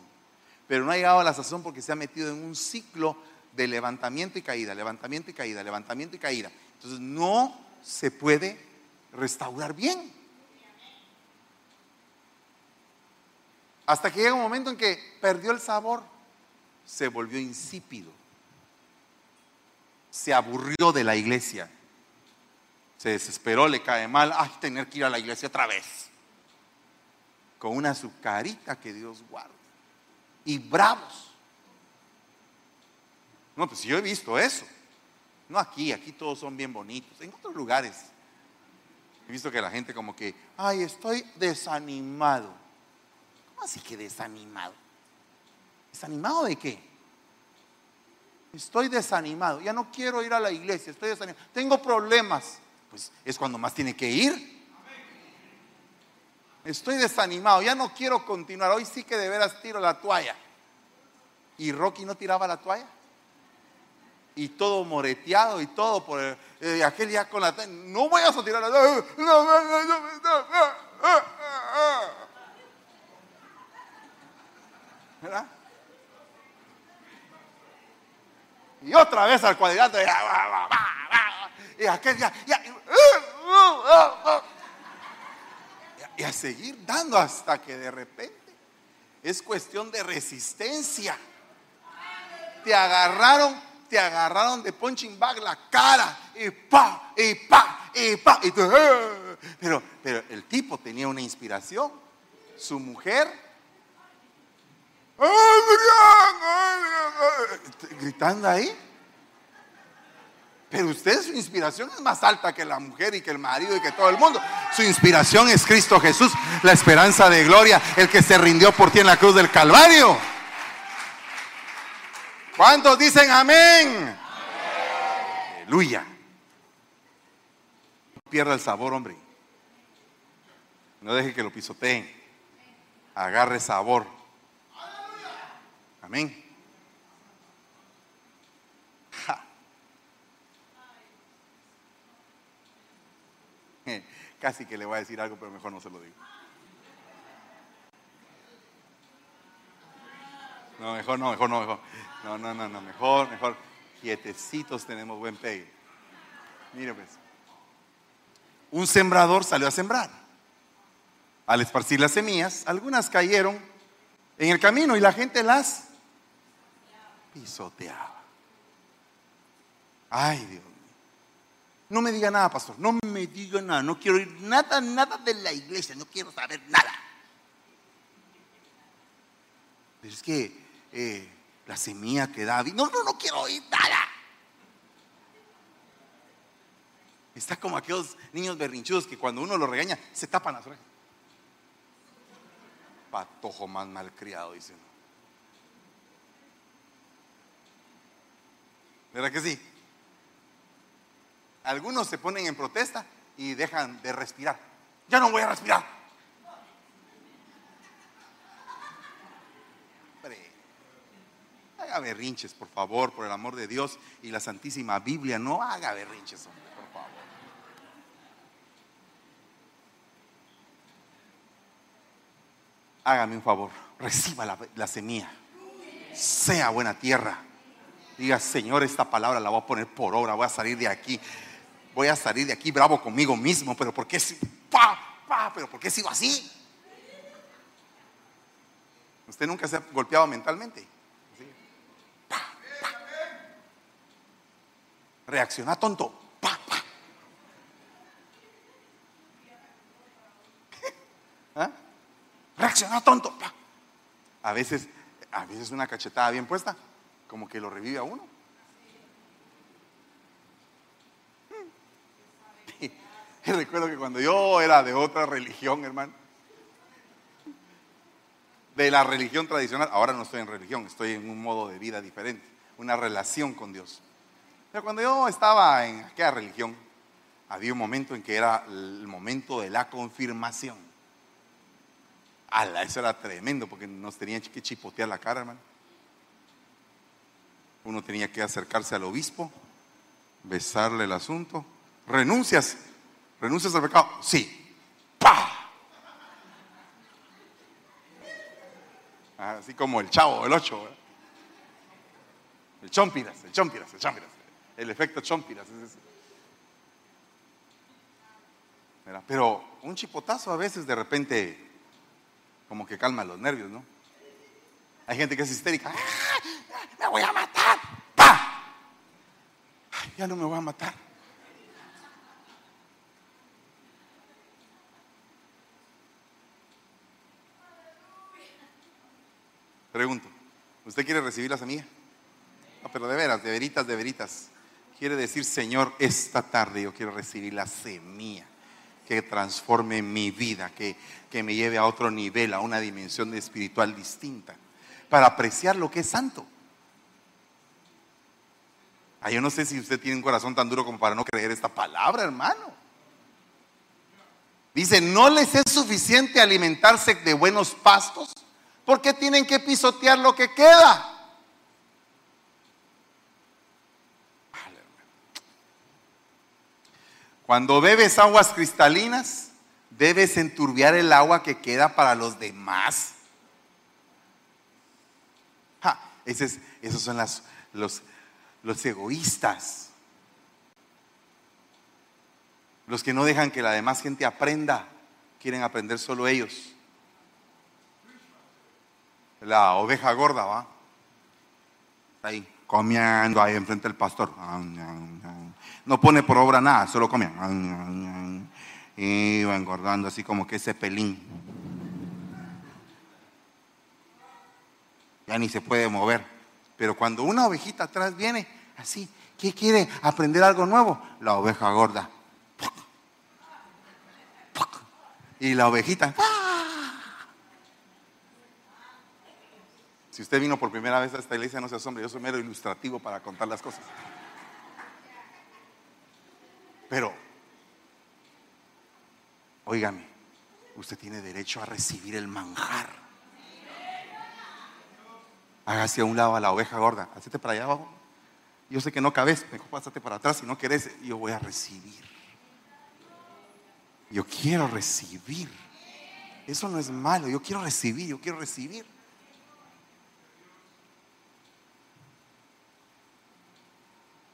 pero no ha llegado a la sazón porque se ha metido en un ciclo de levantamiento y caída, levantamiento y caída, levantamiento y caída. Entonces no se puede restaurar bien. Hasta que llega un momento en que perdió el sabor, se volvió insípido, se aburrió de la iglesia, se desesperó, le cae mal, ay, tener que ir a la iglesia otra vez, con una azucarita que Dios guarda, y bravos no, pues yo he visto eso. No aquí, aquí todos son bien bonitos. En otros lugares he visto que la gente como que, ay, estoy desanimado. ¿Cómo así que desanimado? ¿Desanimado de qué? Estoy desanimado, ya no quiero ir a la iglesia, estoy desanimado. Tengo problemas. Pues es cuando más tiene que ir. Estoy desanimado, ya no quiero continuar. Hoy sí que de veras tiro la toalla. ¿Y Rocky no tiraba la toalla? Y todo moreteado y todo por eh, aquel día con la no voy a tirar la ¿verdad? y otra vez al cuadrilátero y aquel día y a seguir dando hasta que de repente es cuestión de resistencia te agarraron te agarraron de punching bag la cara y pa, y pa, y pa. Y eh". pero, pero el tipo tenía una inspiración. Su mujer, gritando ahí. Pero usted, su inspiración es más alta que la mujer y que el marido y que todo el mundo. Su inspiración es Cristo Jesús, la esperanza de gloria, el que se rindió por ti en la cruz del Calvario. ¿Cuántos dicen amén? Aleluya. No pierda el sabor, hombre. No deje que lo pisoteen. Agarre sabor. Amén. *laughs* Casi que le voy a decir algo, pero mejor no se lo digo. No, mejor no, mejor no, mejor. No, no, no, no, mejor, mejor. Quietecitos tenemos buen pegue. Mire pues. Un sembrador salió a sembrar. Al esparcir las semillas, algunas cayeron en el camino y la gente las pisoteaba. Ay, Dios mío. No me diga nada, pastor. No me diga nada. No quiero oír nada, nada de la iglesia. No quiero saber nada. Pero es que eh, la semilla que da. No, no, no quiero oír nada. Está como aquellos niños berrinchudos que cuando uno los regaña se tapan las orejas. Patojo más malcriado, dicen. ¿Verdad que sí? Algunos se ponen en protesta y dejan de respirar. Ya no voy a respirar. Hombre, haga berrinches, por favor, por el amor de Dios y la Santísima Biblia. No haga berrinches, hombre, por favor. Hágame un favor, reciba la, la semilla. Sea buena tierra. Diga, Señor, esta palabra la voy a poner por obra, voy a salir de aquí voy a salir de aquí bravo conmigo mismo, pero ¿por qué, pa, pa, pero ¿por qué sigo así? ¿Usted nunca se ha golpeado mentalmente? Reacciona tonto. ¿Ah? Reacciona tonto. A veces, a veces una cachetada bien puesta, como que lo revive a uno. *laughs* recuerdo que cuando yo era de otra religión, hermano, de la religión tradicional, ahora no estoy en religión, estoy en un modo de vida diferente, una relación con Dios. Pero cuando yo estaba en aquella religión, había un momento en que era el momento de la confirmación. Eso era tremendo porque nos tenían que chipotear la cara, hermano. Uno tenía que acercarse al obispo, besarle el asunto. Renuncias, ¿Renuncias al pecado? Sí. ¡Pah! Así como el chavo, el ocho. El chompiras, el chompiras, el chompiras. El efecto chompiras. Pero un chipotazo a veces de repente como que calma los nervios, ¿no? Hay gente que es histérica. ¡Ah! ¡Me voy a matar! ¡Pah! ya no me voy a matar. Pregunto, ¿usted quiere recibir la semilla? No, pero de veras, de veritas, de veritas. Quiere decir, Señor, esta tarde yo quiero recibir la semilla que transforme mi vida, que, que me lleve a otro nivel, a una dimensión espiritual distinta, para apreciar lo que es santo. Ah, yo no sé si usted tiene un corazón tan duro como para no creer esta palabra, hermano. Dice, ¿no les es suficiente alimentarse de buenos pastos? ¿Por qué tienen que pisotear lo que queda? Cuando bebes aguas cristalinas, debes enturbiar el agua que queda para los demás. esos son los, los egoístas. Los que no dejan que la demás gente aprenda, quieren aprender solo ellos la oveja gorda, ¿va? Ahí, comiendo ahí enfrente del pastor. No pone por obra nada, solo come. Y va engordando así como que ese pelín. Ya ni se puede mover. Pero cuando una ovejita atrás viene, así, ¿qué quiere? ¿Aprender algo nuevo? La oveja gorda. Y la ovejita. Si usted vino por primera vez a esta iglesia, no se asombre, yo soy mero ilustrativo para contar las cosas. Pero, óigame, usted tiene derecho a recibir el manjar. Hágase a un lado a la oveja gorda, hacete para allá abajo. Yo sé que no cabes, mejor pásate para atrás si no querés, yo voy a recibir. Yo quiero recibir. Eso no es malo, yo quiero recibir, yo quiero recibir.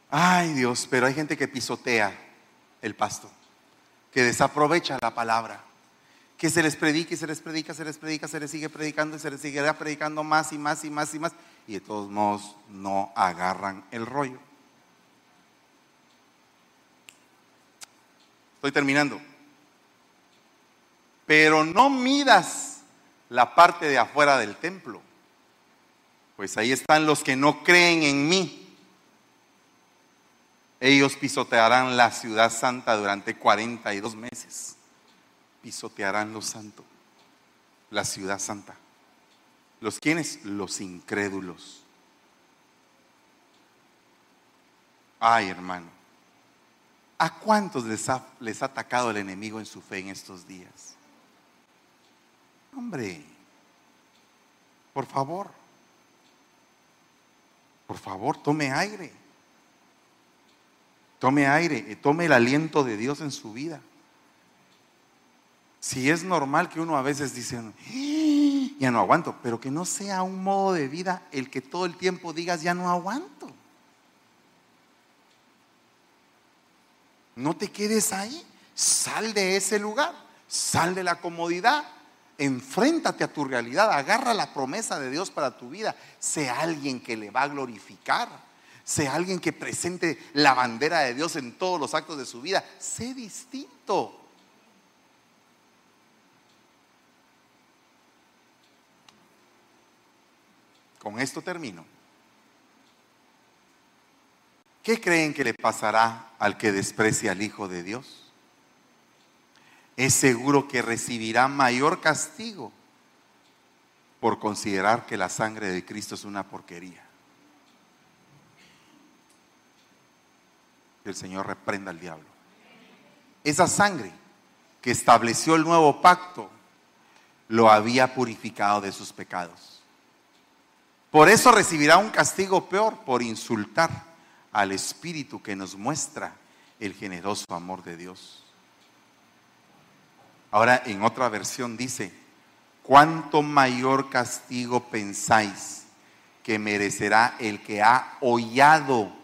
Ay Dios, pero hay gente que pisotea el pasto, que desaprovecha la palabra, que se les predica y se les predica, se les predica, se les sigue predicando y se les seguirá predicando más y más y más y más, y de todos modos no agarran el rollo. Estoy terminando. Pero no midas la parte de afuera del templo, pues ahí están los que no creen en mí. Ellos pisotearán la ciudad santa durante 42 meses. Pisotearán lo santo, la ciudad santa. ¿Los quiénes? Los incrédulos. Ay, hermano. ¿A cuántos les ha, les ha atacado el enemigo en su fe en estos días? Hombre, por favor, por favor, tome aire. Tome aire, tome el aliento de Dios en su vida. Si es normal que uno a veces dice, ¡Ah! ya no aguanto, pero que no sea un modo de vida el que todo el tiempo digas, ya no aguanto. No te quedes ahí, sal de ese lugar, sal de la comodidad, enfréntate a tu realidad, agarra la promesa de Dios para tu vida, sea alguien que le va a glorificar, sea alguien que presente la bandera de Dios en todos los actos de su vida, sé distinto. Con esto termino. ¿Qué creen que le pasará al que desprecia al Hijo de Dios? es seguro que recibirá mayor castigo por considerar que la sangre de Cristo es una porquería. Que el Señor reprenda al diablo. Esa sangre que estableció el nuevo pacto lo había purificado de sus pecados. Por eso recibirá un castigo peor por insultar al Espíritu que nos muestra el generoso amor de Dios. Ahora en otra versión dice, ¿cuánto mayor castigo pensáis que merecerá el que ha hollado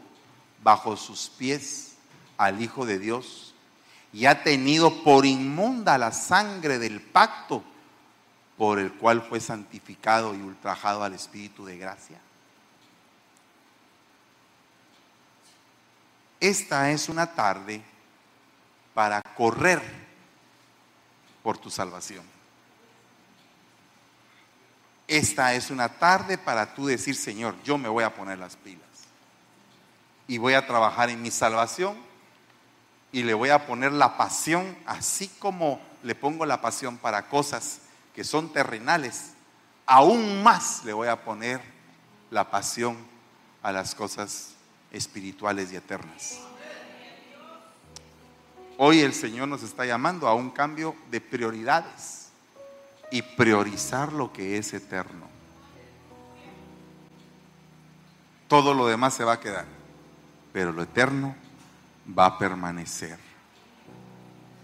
bajo sus pies al Hijo de Dios y ha tenido por inmunda la sangre del pacto por el cual fue santificado y ultrajado al Espíritu de gracia? Esta es una tarde para correr por tu salvación. Esta es una tarde para tú decir, Señor, yo me voy a poner las pilas y voy a trabajar en mi salvación y le voy a poner la pasión, así como le pongo la pasión para cosas que son terrenales, aún más le voy a poner la pasión a las cosas espirituales y eternas. Hoy el Señor nos está llamando a un cambio de prioridades y priorizar lo que es eterno. Todo lo demás se va a quedar, pero lo eterno va a permanecer.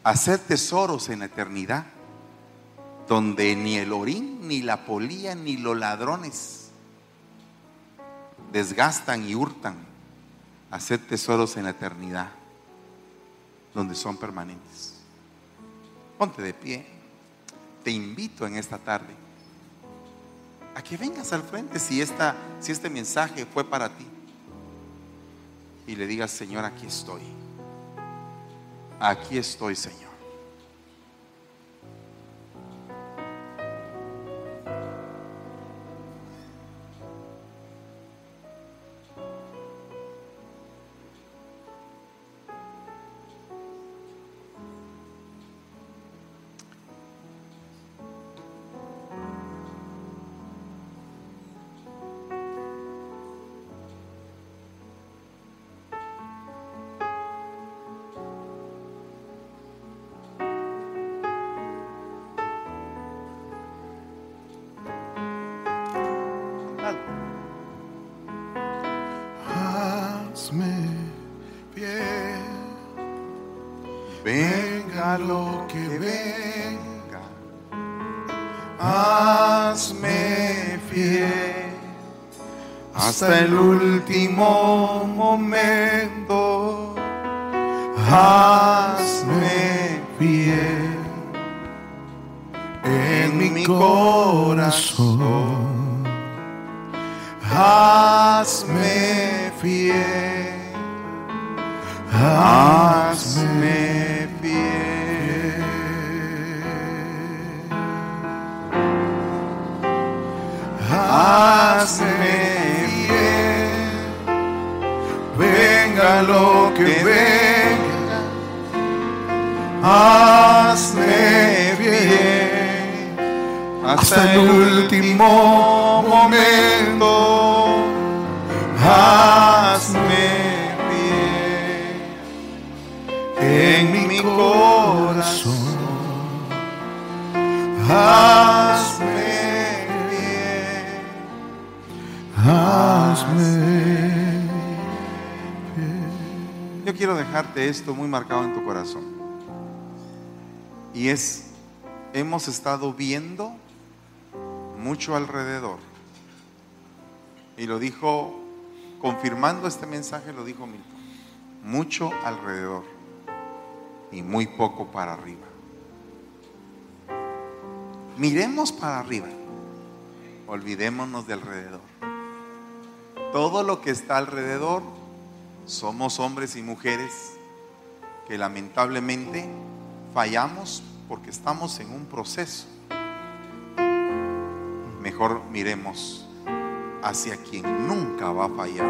Hacer tesoros en la eternidad, donde ni el orín, ni la polía, ni los ladrones desgastan y hurtan. Hacer tesoros en la eternidad donde son permanentes. Ponte de pie. Te invito en esta tarde a que vengas al frente si, esta, si este mensaje fue para ti. Y le digas, Señor, aquí estoy. Aquí estoy, Señor. Hazme fiel, Hazme bien hasta el último momento. Hazme bien en mi corazón. Hazme bien. Hazme Yo quiero dejarte esto muy marcado en tu corazón. Y es, hemos estado viendo mucho alrededor. Y lo dijo, confirmando este mensaje, lo dijo Milton. Mucho alrededor y muy poco para arriba. Miremos para arriba. Olvidémonos de alrededor. Todo lo que está alrededor somos hombres y mujeres que lamentablemente fallamos porque estamos en un proceso. Mejor miremos hacia quien nunca va a fallar.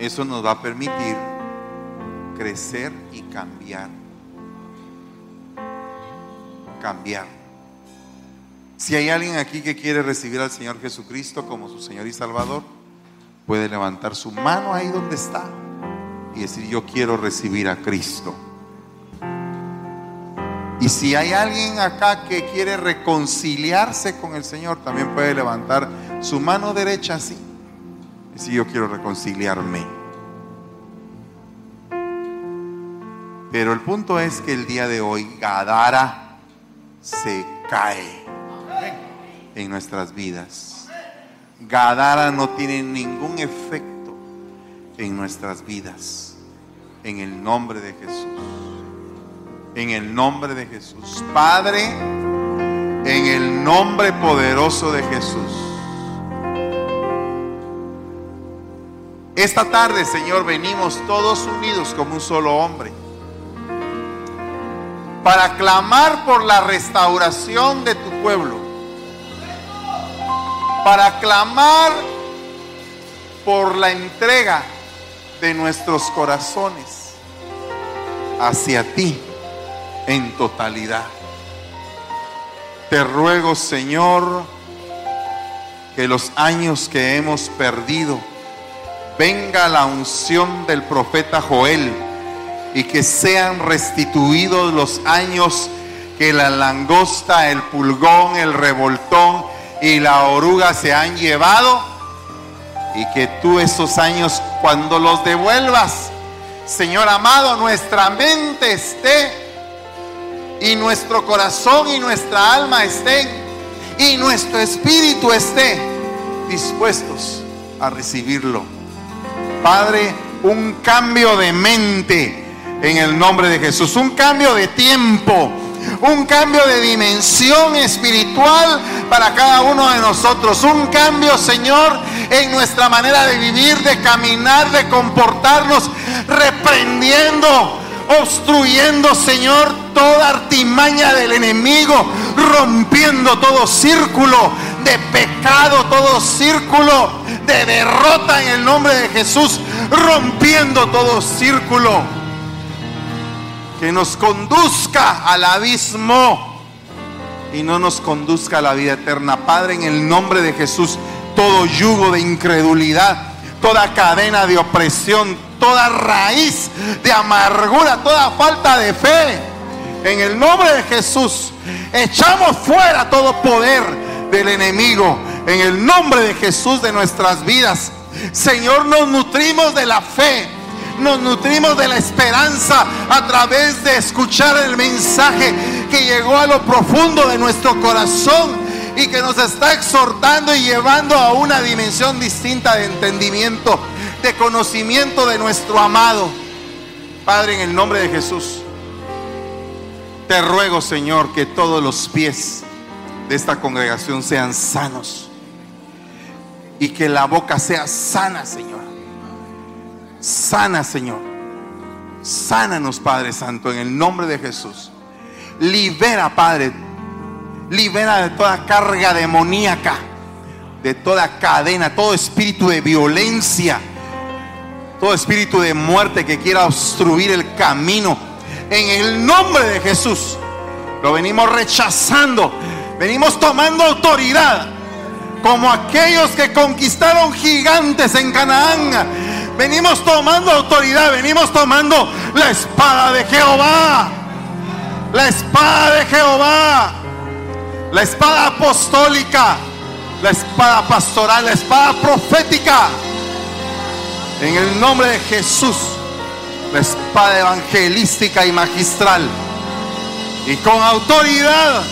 Eso nos va a permitir crecer y cambiar. Cambiar. Si hay alguien aquí que quiere recibir al Señor Jesucristo como su Señor y Salvador, puede levantar su mano ahí donde está y decir, yo quiero recibir a Cristo. Y si hay alguien acá que quiere reconciliarse con el Señor, también puede levantar su mano derecha así. Y decir, yo quiero reconciliarme. Pero el punto es que el día de hoy Gadara se cae en nuestras vidas. Gadara no tiene ningún efecto en nuestras vidas. En el nombre de Jesús. En el nombre de Jesús. Padre, en el nombre poderoso de Jesús. Esta tarde, Señor, venimos todos unidos como un solo hombre para clamar por la restauración de tu pueblo, para clamar por la entrega de nuestros corazones hacia ti en totalidad. Te ruego, Señor, que los años que hemos perdido, venga la unción del profeta Joel y que sean restituidos los años que la langosta, el pulgón, el revoltón y la oruga se han llevado y que tú esos años cuando los devuelvas, Señor amado, nuestra mente esté y nuestro corazón y nuestra alma estén y nuestro espíritu esté dispuestos a recibirlo. Padre, un cambio de mente en el nombre de Jesús. Un cambio de tiempo, un cambio de dimensión espiritual para cada uno de nosotros. Un cambio, Señor, en nuestra manera de vivir, de caminar, de comportarnos, reprendiendo, obstruyendo, Señor, toda artimaña del enemigo, rompiendo todo círculo de pecado, todo círculo de derrota en el nombre de Jesús, rompiendo todo círculo que nos conduzca al abismo y no nos conduzca a la vida eterna. Padre, en el nombre de Jesús, todo yugo de incredulidad, toda cadena de opresión, toda raíz de amargura, toda falta de fe, en el nombre de Jesús, echamos fuera todo poder del enemigo, en el nombre de Jesús de nuestras vidas. Señor, nos nutrimos de la fe. Nos nutrimos de la esperanza a través de escuchar el mensaje que llegó a lo profundo de nuestro corazón y que nos está exhortando y llevando a una dimensión distinta de entendimiento, de conocimiento de nuestro amado. Padre, en el nombre de Jesús, te ruego, Señor, que todos los pies de esta congregación sean sanos y que la boca sea sana, Señor. Sana, Señor. Sánanos, Padre Santo, en el nombre de Jesús. Libera, Padre. Libera de toda carga demoníaca, de toda cadena, todo espíritu de violencia, todo espíritu de muerte que quiera obstruir el camino. En el nombre de Jesús. Lo venimos rechazando. Venimos tomando autoridad como aquellos que conquistaron gigantes en Canaán. Venimos tomando autoridad, venimos tomando la espada de Jehová. La espada de Jehová. La espada apostólica. La espada pastoral, la espada profética. En el nombre de Jesús. La espada evangelística y magistral. Y con autoridad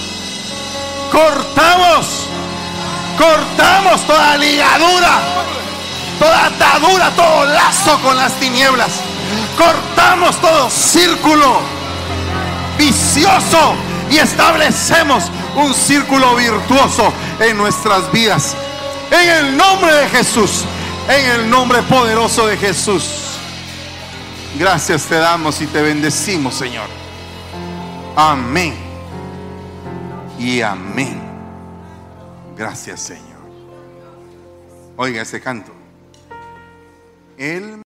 cortamos cortamos toda ligadura, toda atadura, todo lazo con las tinieblas. Cortamos todo círculo vicioso y establecemos un círculo virtuoso en nuestras vidas. En el nombre de Jesús, en el nombre poderoso de Jesús. Gracias te damos y te bendecimos, Señor. Amén. Y amén. Gracias, Señor. Oiga ese canto. Él